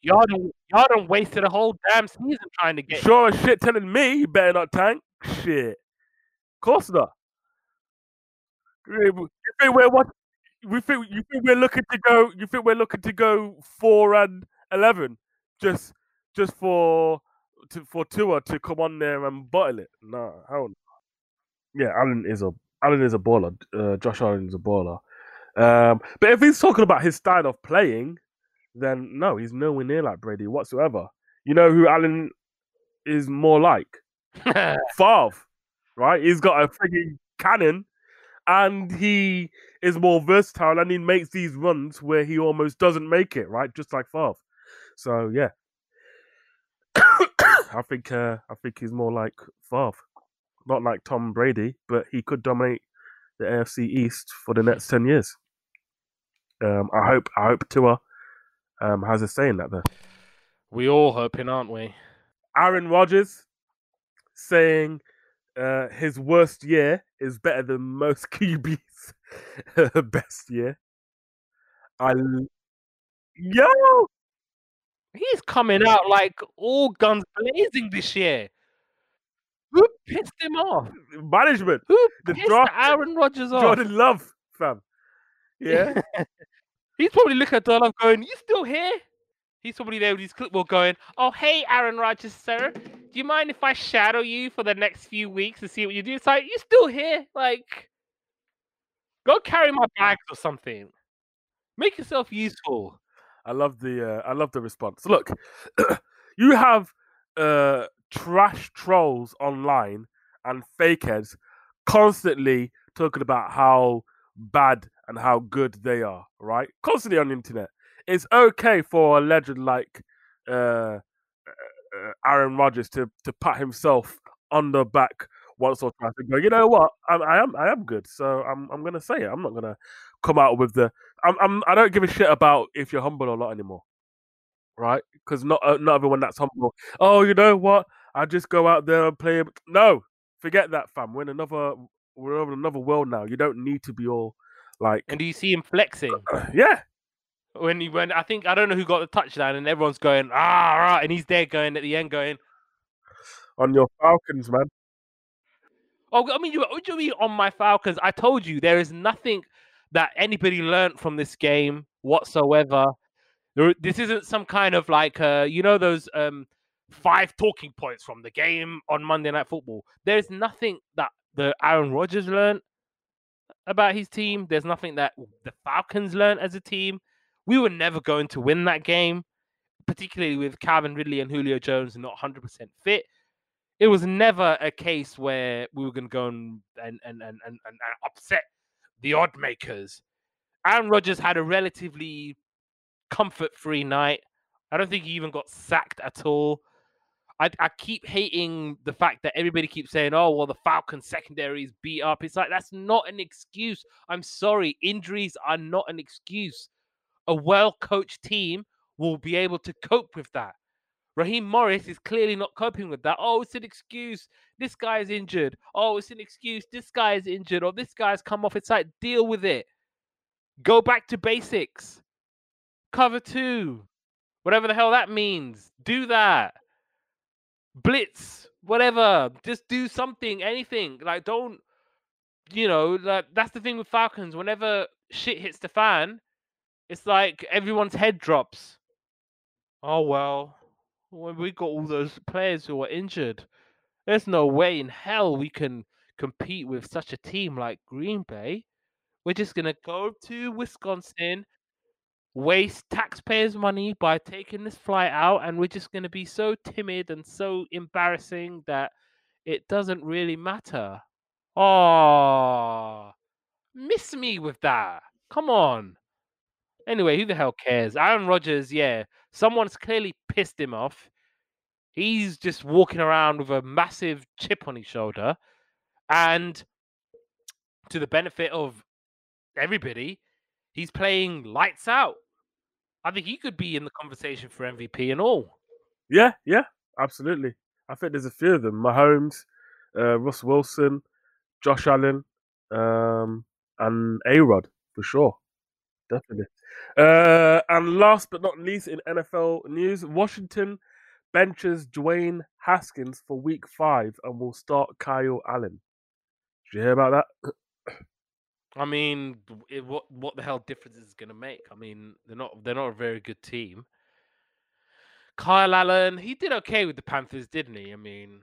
B: Y'all done, y'all done wasted a whole damn season trying to get.
A: Sure as shit telling me you better not tank. Shit. Of course not. You think we're what? We think you think we're looking to go? You think we're looking to go four and eleven just just for to, for Tua to come on there and bottle it? No, hell no. Yeah, Allen is a Allen is a baller. Uh, Josh Allen is a baller. Um, but if he's talking about his style of playing, then no, he's nowhere near like Brady whatsoever. You know who Allen is more like? Favre, right? He's got a freaking cannon and he is more versatile and he makes these runs where he almost doesn't make it, right? Just like Favre. So yeah. I think uh, I think he's more like Favre. Not like Tom Brady, but he could dominate the AFC East for the next ten years. Um, I hope I hope Tua um, has a say in that though.
B: We all hoping, aren't we?
A: Aaron Rodgers saying uh, his worst year is better than most QBs' best year. I yo,
B: he's coming out like all guns blazing this year. Who pissed him off?
A: Management.
B: Who the pissed draft, Aaron Rodgers off?
A: Jordan Love, fam. Yeah.
B: he's probably looking at Jordan going, "You still here?" He's probably there with his clipboard going, "Oh, hey, Aaron Rodgers, sir. Do you mind if I shadow you for the next few weeks to see what you do?" It's like, "You still here? Like, go carry my bags or something. Make yourself useful."
A: I love the uh, I love the response. Look, you have uh, trash trolls online and fakeheads constantly talking about how bad and how good they are, right? Constantly on the internet it's okay for a legend like uh, uh, uh, Aaron Rodgers to to pat himself on the back once or twice and go, you know what, I, I am I am good, so I'm I'm gonna say it. I'm not gonna come out with the I'm, I'm I don't give a shit about if you're humble or not anymore, right? Because not uh, not everyone that's humble. Oh, you know what? I just go out there and play. No, forget that, fam. We're in another we're in another world now. You don't need to be all like.
B: And do you see him flexing?
A: yeah,
B: when he went, I think I don't know who got the touchdown, and everyone's going ah, right, and he's there going at the end going
A: on your Falcons, man.
B: Oh, I mean, you, you mean on my Falcons? I told you there is nothing that anybody learned from this game whatsoever. There, this isn't some kind of like, uh, you know, those um, five talking points from the game on Monday Night Football. There's nothing that the Aaron Rodgers learned about his team. There's nothing that the Falcons learned as a team we were never going to win that game, particularly with Calvin Ridley and Julio Jones not 100% fit. It was never a case where we were going to go and, and, and, and, and, and upset the odd makers. Aaron Rodgers had a relatively comfort free night. I don't think he even got sacked at all. I, I, keep hating the fact that everybody keeps saying, oh, well, the Falcon secondary is beat up. It's like, that's not an excuse. I'm sorry. Injuries are not an excuse a well coached team will be able to cope with that. Raheem Morris is clearly not coping with that. Oh, it's an excuse. This guy is injured. Oh, it's an excuse. This guy is injured. Or this guy's come off its side. Deal with it. Go back to basics. Cover two. Whatever the hell that means. Do that. Blitz. Whatever. Just do something. Anything. Like, don't, you know, like, that's the thing with Falcons. Whenever shit hits the fan, it's like everyone's head drops. Oh well, we got all those players who are injured, There's no way in hell we can compete with such a team like Green Bay. We're just gonna go to Wisconsin, waste taxpayers' money by taking this flight out, and we're just gonna be so timid and so embarrassing that it doesn't really matter. Oh, miss me with that. Come on. Anyway, who the hell cares? Aaron Rodgers, yeah, someone's clearly pissed him off. He's just walking around with a massive chip on his shoulder. And to the benefit of everybody, he's playing lights out. I think he could be in the conversation for MVP and all.
A: Yeah, yeah, absolutely. I think there's a few of them. Mahomes, uh, Russ Wilson, Josh Allen, um, and A Rod for sure. Definitely. Uh, and last but not least, in NFL news, Washington benches Dwayne Haskins for week five and will start Kyle Allen. Did you hear about that?
B: I mean, it, what what the hell difference is it going to make? I mean, they're not they're not a very good team. Kyle Allen, he did okay with the Panthers, didn't he? I mean,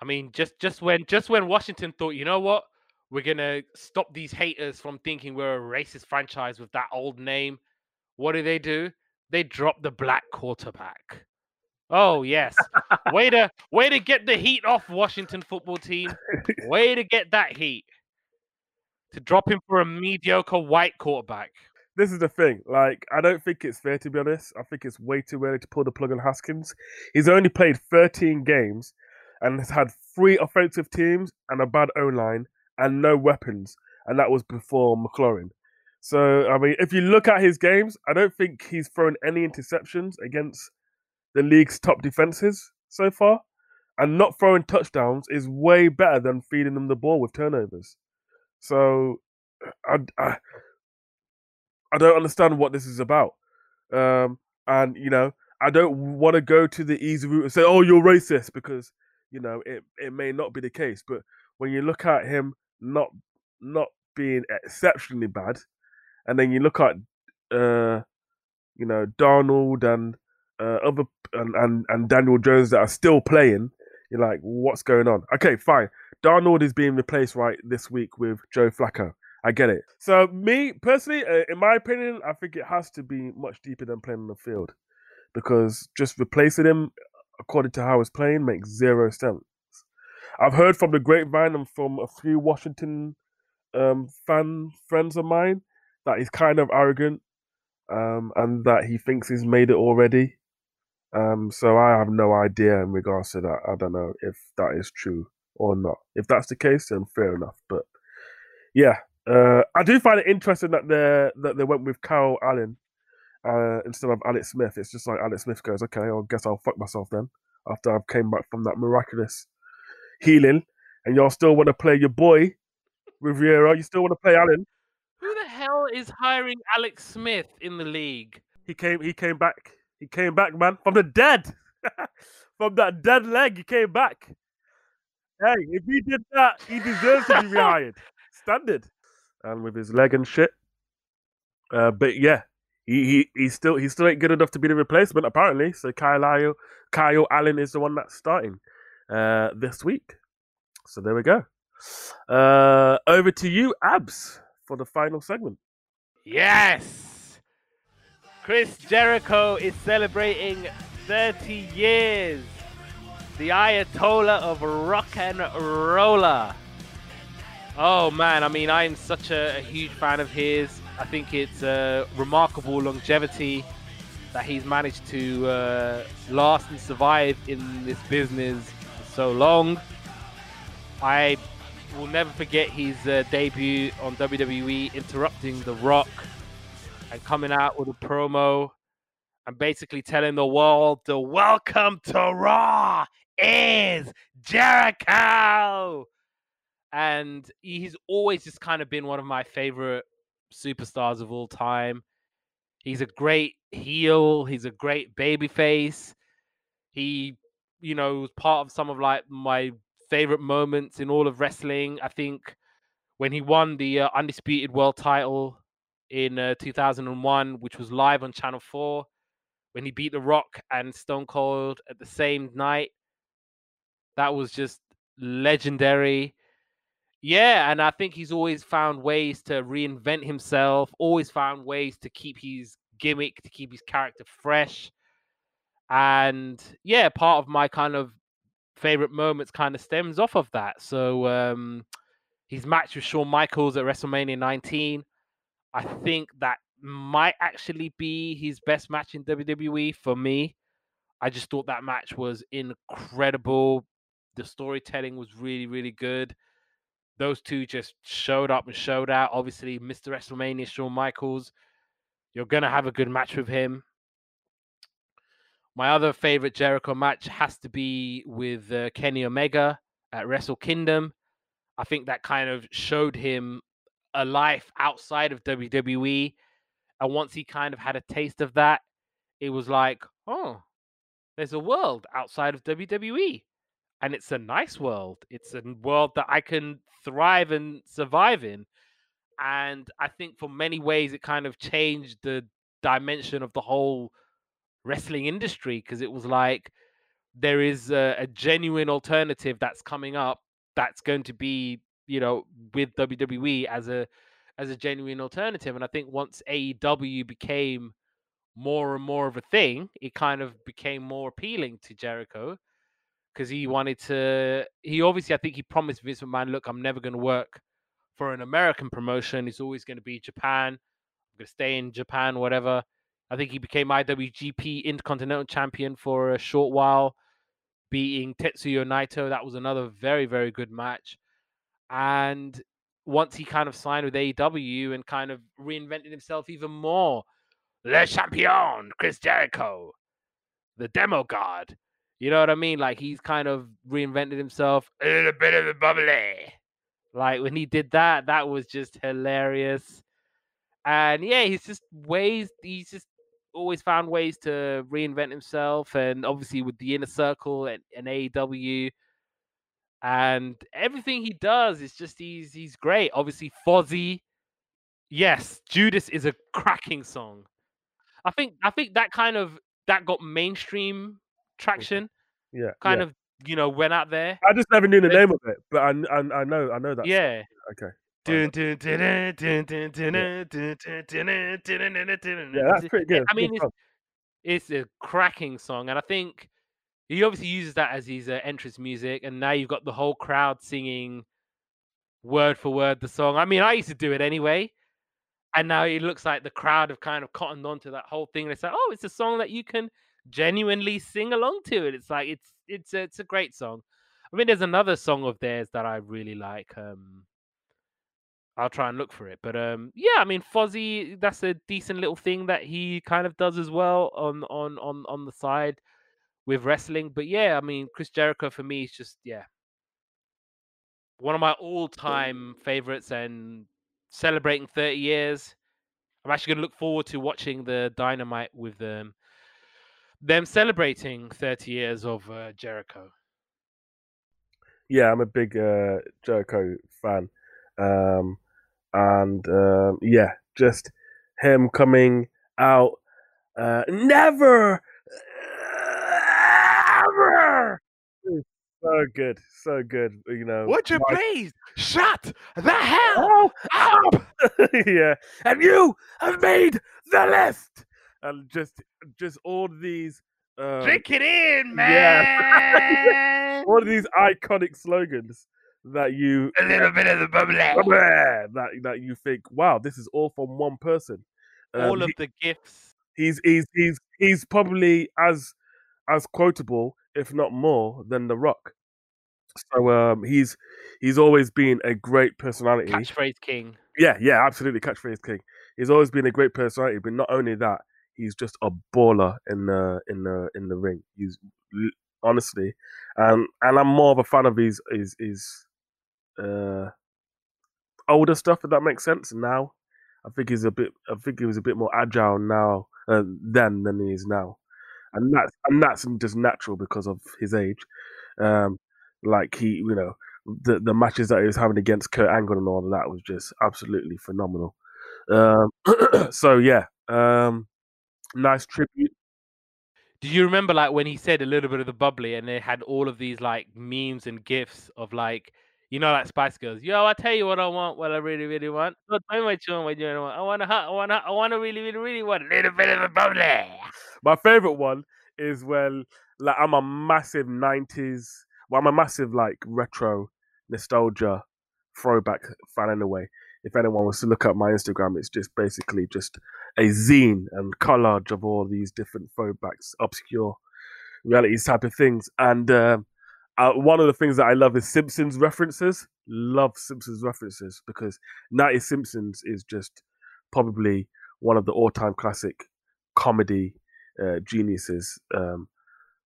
B: I mean, just just when just when Washington thought, you know what, we're gonna stop these haters from thinking we're a racist franchise with that old name. What do they do? They drop the black quarterback. Oh yes, way to way to get the heat off Washington football team. Way to get that heat to drop him for a mediocre white quarterback.
A: This is the thing. Like, I don't think it's fair to be honest. I think it's way too early to pull the plug on Haskins. He's only played 13 games and has had three offensive teams and a bad O line and no weapons, and that was before McLaurin. So, I mean, if you look at his games, I don't think he's thrown any interceptions against the league's top defenses so far. And not throwing touchdowns is way better than feeding them the ball with turnovers. So, I, I, I don't understand what this is about. Um, and, you know, I don't want to go to the easy route and say, oh, you're racist, because, you know, it, it may not be the case. But when you look at him not not being exceptionally bad, and then you look at uh, you know Darnold and uh, other and, and and Daniel Jones that are still playing, you're like, what's going on? Okay, fine. Darnold is being replaced right this week with Joe Flacco. I get it. So me personally, uh, in my opinion, I think it has to be much deeper than playing on the field, because just replacing him according to how he's playing makes zero sense. I've heard from the grapevine and from a few Washington um, fan friends of mine that he's kind of arrogant um, and that he thinks he's made it already. Um, so I have no idea in regards to that. I don't know if that is true or not. If that's the case, then fair enough. But yeah, uh, I do find it interesting that they that they went with Kyle Allen uh, instead of Alex Smith. It's just like Alex Smith goes, okay, I guess I'll fuck myself then after I've came back from that miraculous healing, and y'all still want to play your boy Rivera. You still want to play Allen.
B: Who the hell is hiring Alex Smith in the league?
A: He came. He came back. He came back, man, from the dead. from that dead leg, he came back. Hey, if he did that, he deserves to be rehired. Standard. And with his leg and shit. Uh, but yeah, he, he he still he still ain't good enough to be the replacement apparently. So Kyle Kyle Allen is the one that's starting uh, this week. So there we go. Uh, over to you, Abs, for the final segment.
B: Yes! Chris Jericho is celebrating 30 years. The Ayatollah of rock and roller. Oh man, I mean, I'm such a, a huge fan of his. I think it's a remarkable longevity that he's managed to uh, last and survive in this business so long. I will never forget his uh, debut on WWE, interrupting The Rock and coming out with a promo and basically telling the world the welcome to Raw is Jericho. And he's always just kind of been one of my favorite superstars of all time. He's a great heel, he's a great babyface. He you know, was part of some of like my favorite moments in all of wrestling. I think when he won the uh, undisputed world title in uh, 2001, which was live on Channel 4, when he beat The Rock and Stone Cold at the same night. That was just legendary. Yeah, and I think he's always found ways to reinvent himself, always found ways to keep his gimmick, to keep his character fresh. And yeah, part of my kind of favorite moments kind of stems off of that. So um his match with Shawn Michaels at WrestleMania 19, I think that might actually be his best match in WWE for me. I just thought that match was incredible. The storytelling was really, really good those two just showed up and showed out. Obviously, Mr. WrestleMania, Shawn Michaels, you're gonna have a good match with him. My other favorite Jericho match has to be with uh, Kenny Omega at Wrestle Kingdom. I think that kind of showed him a life outside of WWE. And once he kind of had a taste of that, it was like, oh, there's a world outside of WWE and it's a nice world. It's a world that I can thrive and survive in. And I think for many ways it kind of changed the dimension of the whole wrestling industry because it was like there is a, a, genuine alternative that's coming up that's going to be you know with WWE as a as a genuine alternative and I think once AEW became more and more of a thing it kind of became more appealing to Jericho because he wanted to. He obviously, I think he promised Vince McMahon, "Look, I'm never going to work for an American promotion. It's always going to be Japan. I'm going to stay in Japan, whatever." I think he became IWGP Intercontinental Champion for a short while, beating Tetsuya Naito. That was another very, very good match. And once he kind of signed with AEW and kind of reinvented himself even more, Le Champion, Chris Jericho, the Demo God, you know what I mean? Like he's kind of reinvented himself a little bit of a bubbly. Like when he did that, that was just hilarious. And yeah, he's just ways, he's just always found ways to reinvent himself. And obviously with the inner circle and, and AEW. And everything he does is just he's he's great. Obviously, Fozzy. Yes, Judas is a cracking song. I think I think that kind of that got mainstream traction.
A: Yeah,
B: kind
A: yeah.
B: of you know went out there.
A: I just never knew the name of it, but I I, I know I know that.
B: Yeah.
A: Okay.
B: Yeah,
A: that's pretty good.
B: I mean, it's, it's a cracking song, and I think he obviously uses that as his uh, entrance music, and now you've got the whole crowd singing word for word the song. I mean, I used to do it anyway, and now it looks like the crowd have kind of cottoned onto that whole thing. And They say, "Oh, it's a song that you can genuinely sing along to it. It's like it's it's a, it's a great song. I mean, there's another song of theirs that I really like. Um, I'll try and look for it, but um, yeah, I mean, Fozzy, that's a decent little thing that he kind of does as well on on on on the side with wrestling. But yeah, I mean, Chris Jericho for me is just yeah one of my all-time favorites and celebrating 30 years. I'm actually going to look forward to watching the Dynamite with them them celebrating 30 years of uh, Jericho.
A: Yeah, I'm a big uh, Jericho fan, um, and um, yeah, just him coming out. Uh, never, ever. So good, so good. You know,
B: would you my... please shut the hell up?
A: yeah, and you have made the list and just just all these
B: uh, drink it in, man. Yeah.
A: all of these iconic slogans that you
B: a little bit of the bubbly
A: that that you think, wow, this is all from one person.
B: Um, all of he, the gifts.
A: He's he's he's he's probably as as quotable, if not more, than The Rock. So um, he's he's always been a great personality.
B: Catchphrase king.
A: Yeah, yeah, absolutely, catchphrase king. He's always been a great personality, but not only that, he's just a baller in the in the in the ring. He's honestly, um, and I'm more of a fan of his his his uh, older stuff. If that makes sense. Now, I think he's a bit. I think he was a bit more agile now uh, then than he is now, and that's and that's just natural because of his age. Um, like he, you know, the the matches that he was having against Kurt Angle and all of that was just absolutely phenomenal. Um, so yeah, um, nice tribute.
B: Do you remember like when he said a little bit of the bubbly and they had all of these like memes and gifs of like you know like Spice Girls. Yo, I tell you what I want, what I really, really want. Don't tell me what you want, what you want. I want to, I want to, I want to really, really, really want a little bit of the bubbly.
A: My favorite one is when like I'm a massive '90s, well, I'm a massive like retro nostalgia throwback fan in a way. If anyone was to look at my Instagram, it's just basically just a zine and collage of all these different throwbacks, obscure realities type of things. And um, uh, one of the things that I love is Simpsons references. Love Simpsons references because 90 Simpsons is just probably one of the all-time classic comedy uh, geniuses um,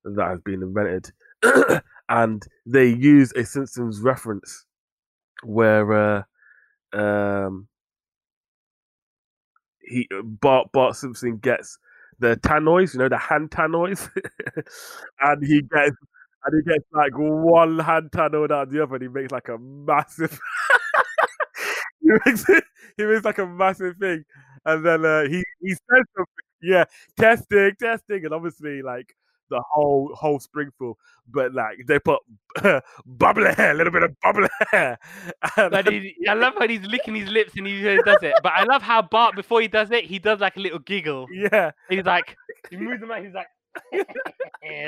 A: that has been invented. and they use a Simpsons reference where uh, um, he Bart Bart Simpson gets the tannoys, you know, the hand tannoys, and he gets and he gets like one hand tannoy out the other, and he makes like a massive. he makes it, he makes like a massive thing, and then uh, he he says something, yeah, testing, testing, and obviously like the whole whole Springfield, but like they put bubble hair, a little bit of bubble hair.
B: but he, I love how he's licking his lips and he does it. But I love how Bart before he does it, he does like a little giggle.
A: Yeah,
B: he's like he moves them out. He's like.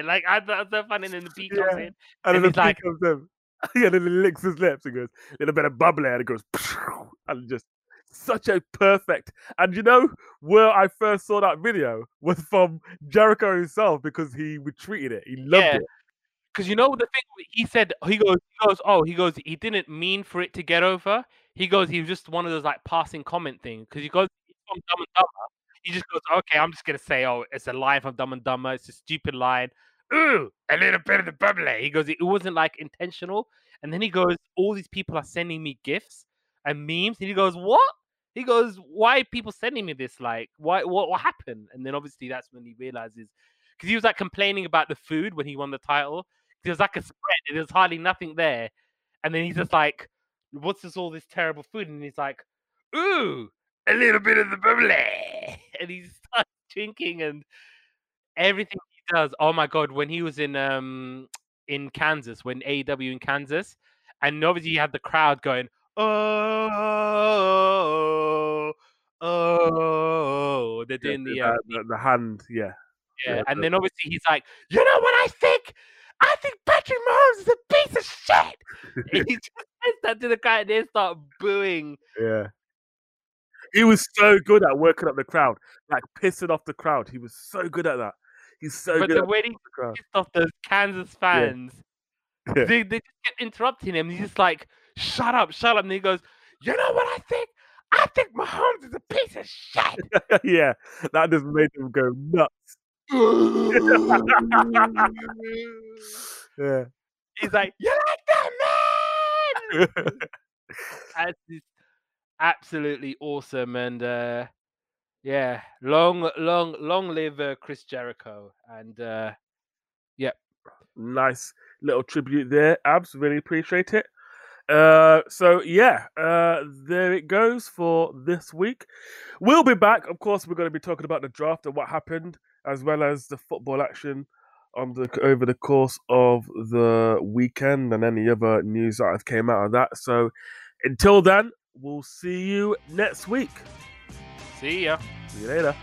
B: like I thought so funny, and then the beat comes in, and,
A: and
B: then
A: the
B: he's like,
A: comes in. yeah, then he licks his lips and goes, a little bit of bubble hair, and it goes, and just such a perfect. And you know where I first saw that video was from Jericho himself because he retweeted it. He loved
B: Yeah.
A: it.
B: because you know the thing he said. He goes, he goes, oh, he goes. He didn't mean for it to get over. He goes, he was just one of those like passing comment things because he goes he's from Dumb and Dumber. He just goes, okay, I'm just gonna say, oh, it's a line from Dumb and Dumber. It's a stupid line. Ooh, a little bit of the bubbly. He goes, it wasn't like intentional. And then he goes, all these people are sending me gifts and memes. And he goes, what? He goes, why people sending me this? Like, why? What? What happened? And then obviously that's when he realizes because he was like complaining about the food when he won the title. There was like a spread, and there's hardly nothing there. And then he's just like, "What's this? All this terrible food?" And he's like, "Ooh, a little bit of the bubbly," and he starts drinking and everything he does. Oh my god! When he was in um in Kansas, when AEW in Kansas, and obviously he had the crowd going, "Oh, oh," they're
A: Yeah,
B: doing the,
A: the,
B: uh,
A: the, the hand, yeah.
B: yeah,
A: Yeah,
B: and
A: the-
B: then obviously he's like, you know what I think? I think Patrick Mahomes is a piece of shit. and he just says that to the crowd, and they start booing.
A: Yeah. He was so good at working up the crowd, like pissing off the crowd. He was so good at that. He's so
B: but
A: good
B: the
A: at
B: way he
A: the
B: pissed off those Kansas fans,
A: Yeah.
B: they, they just kept interrupting him. He's just like, shut up, shut up. And he goes, you know what I think? I think Mahomes is a piece of shit.
A: yeah, that just made him go nuts. Yeah.
B: he's like, you like that, man? That's just absolutely awesome and uh yeah long long long live uh, chris jericho and uh
A: nice little tribute there, Abs. Really appreciate it. Uh, so yeah, uh, there it goes for this week. We'll be back. Of course, we're going to be talking about the draft and what happened, as well as the football action on the over the course of the weekend and any other news that have came out of that. So until then, we'll see you next week.
B: see ya
A: See you later.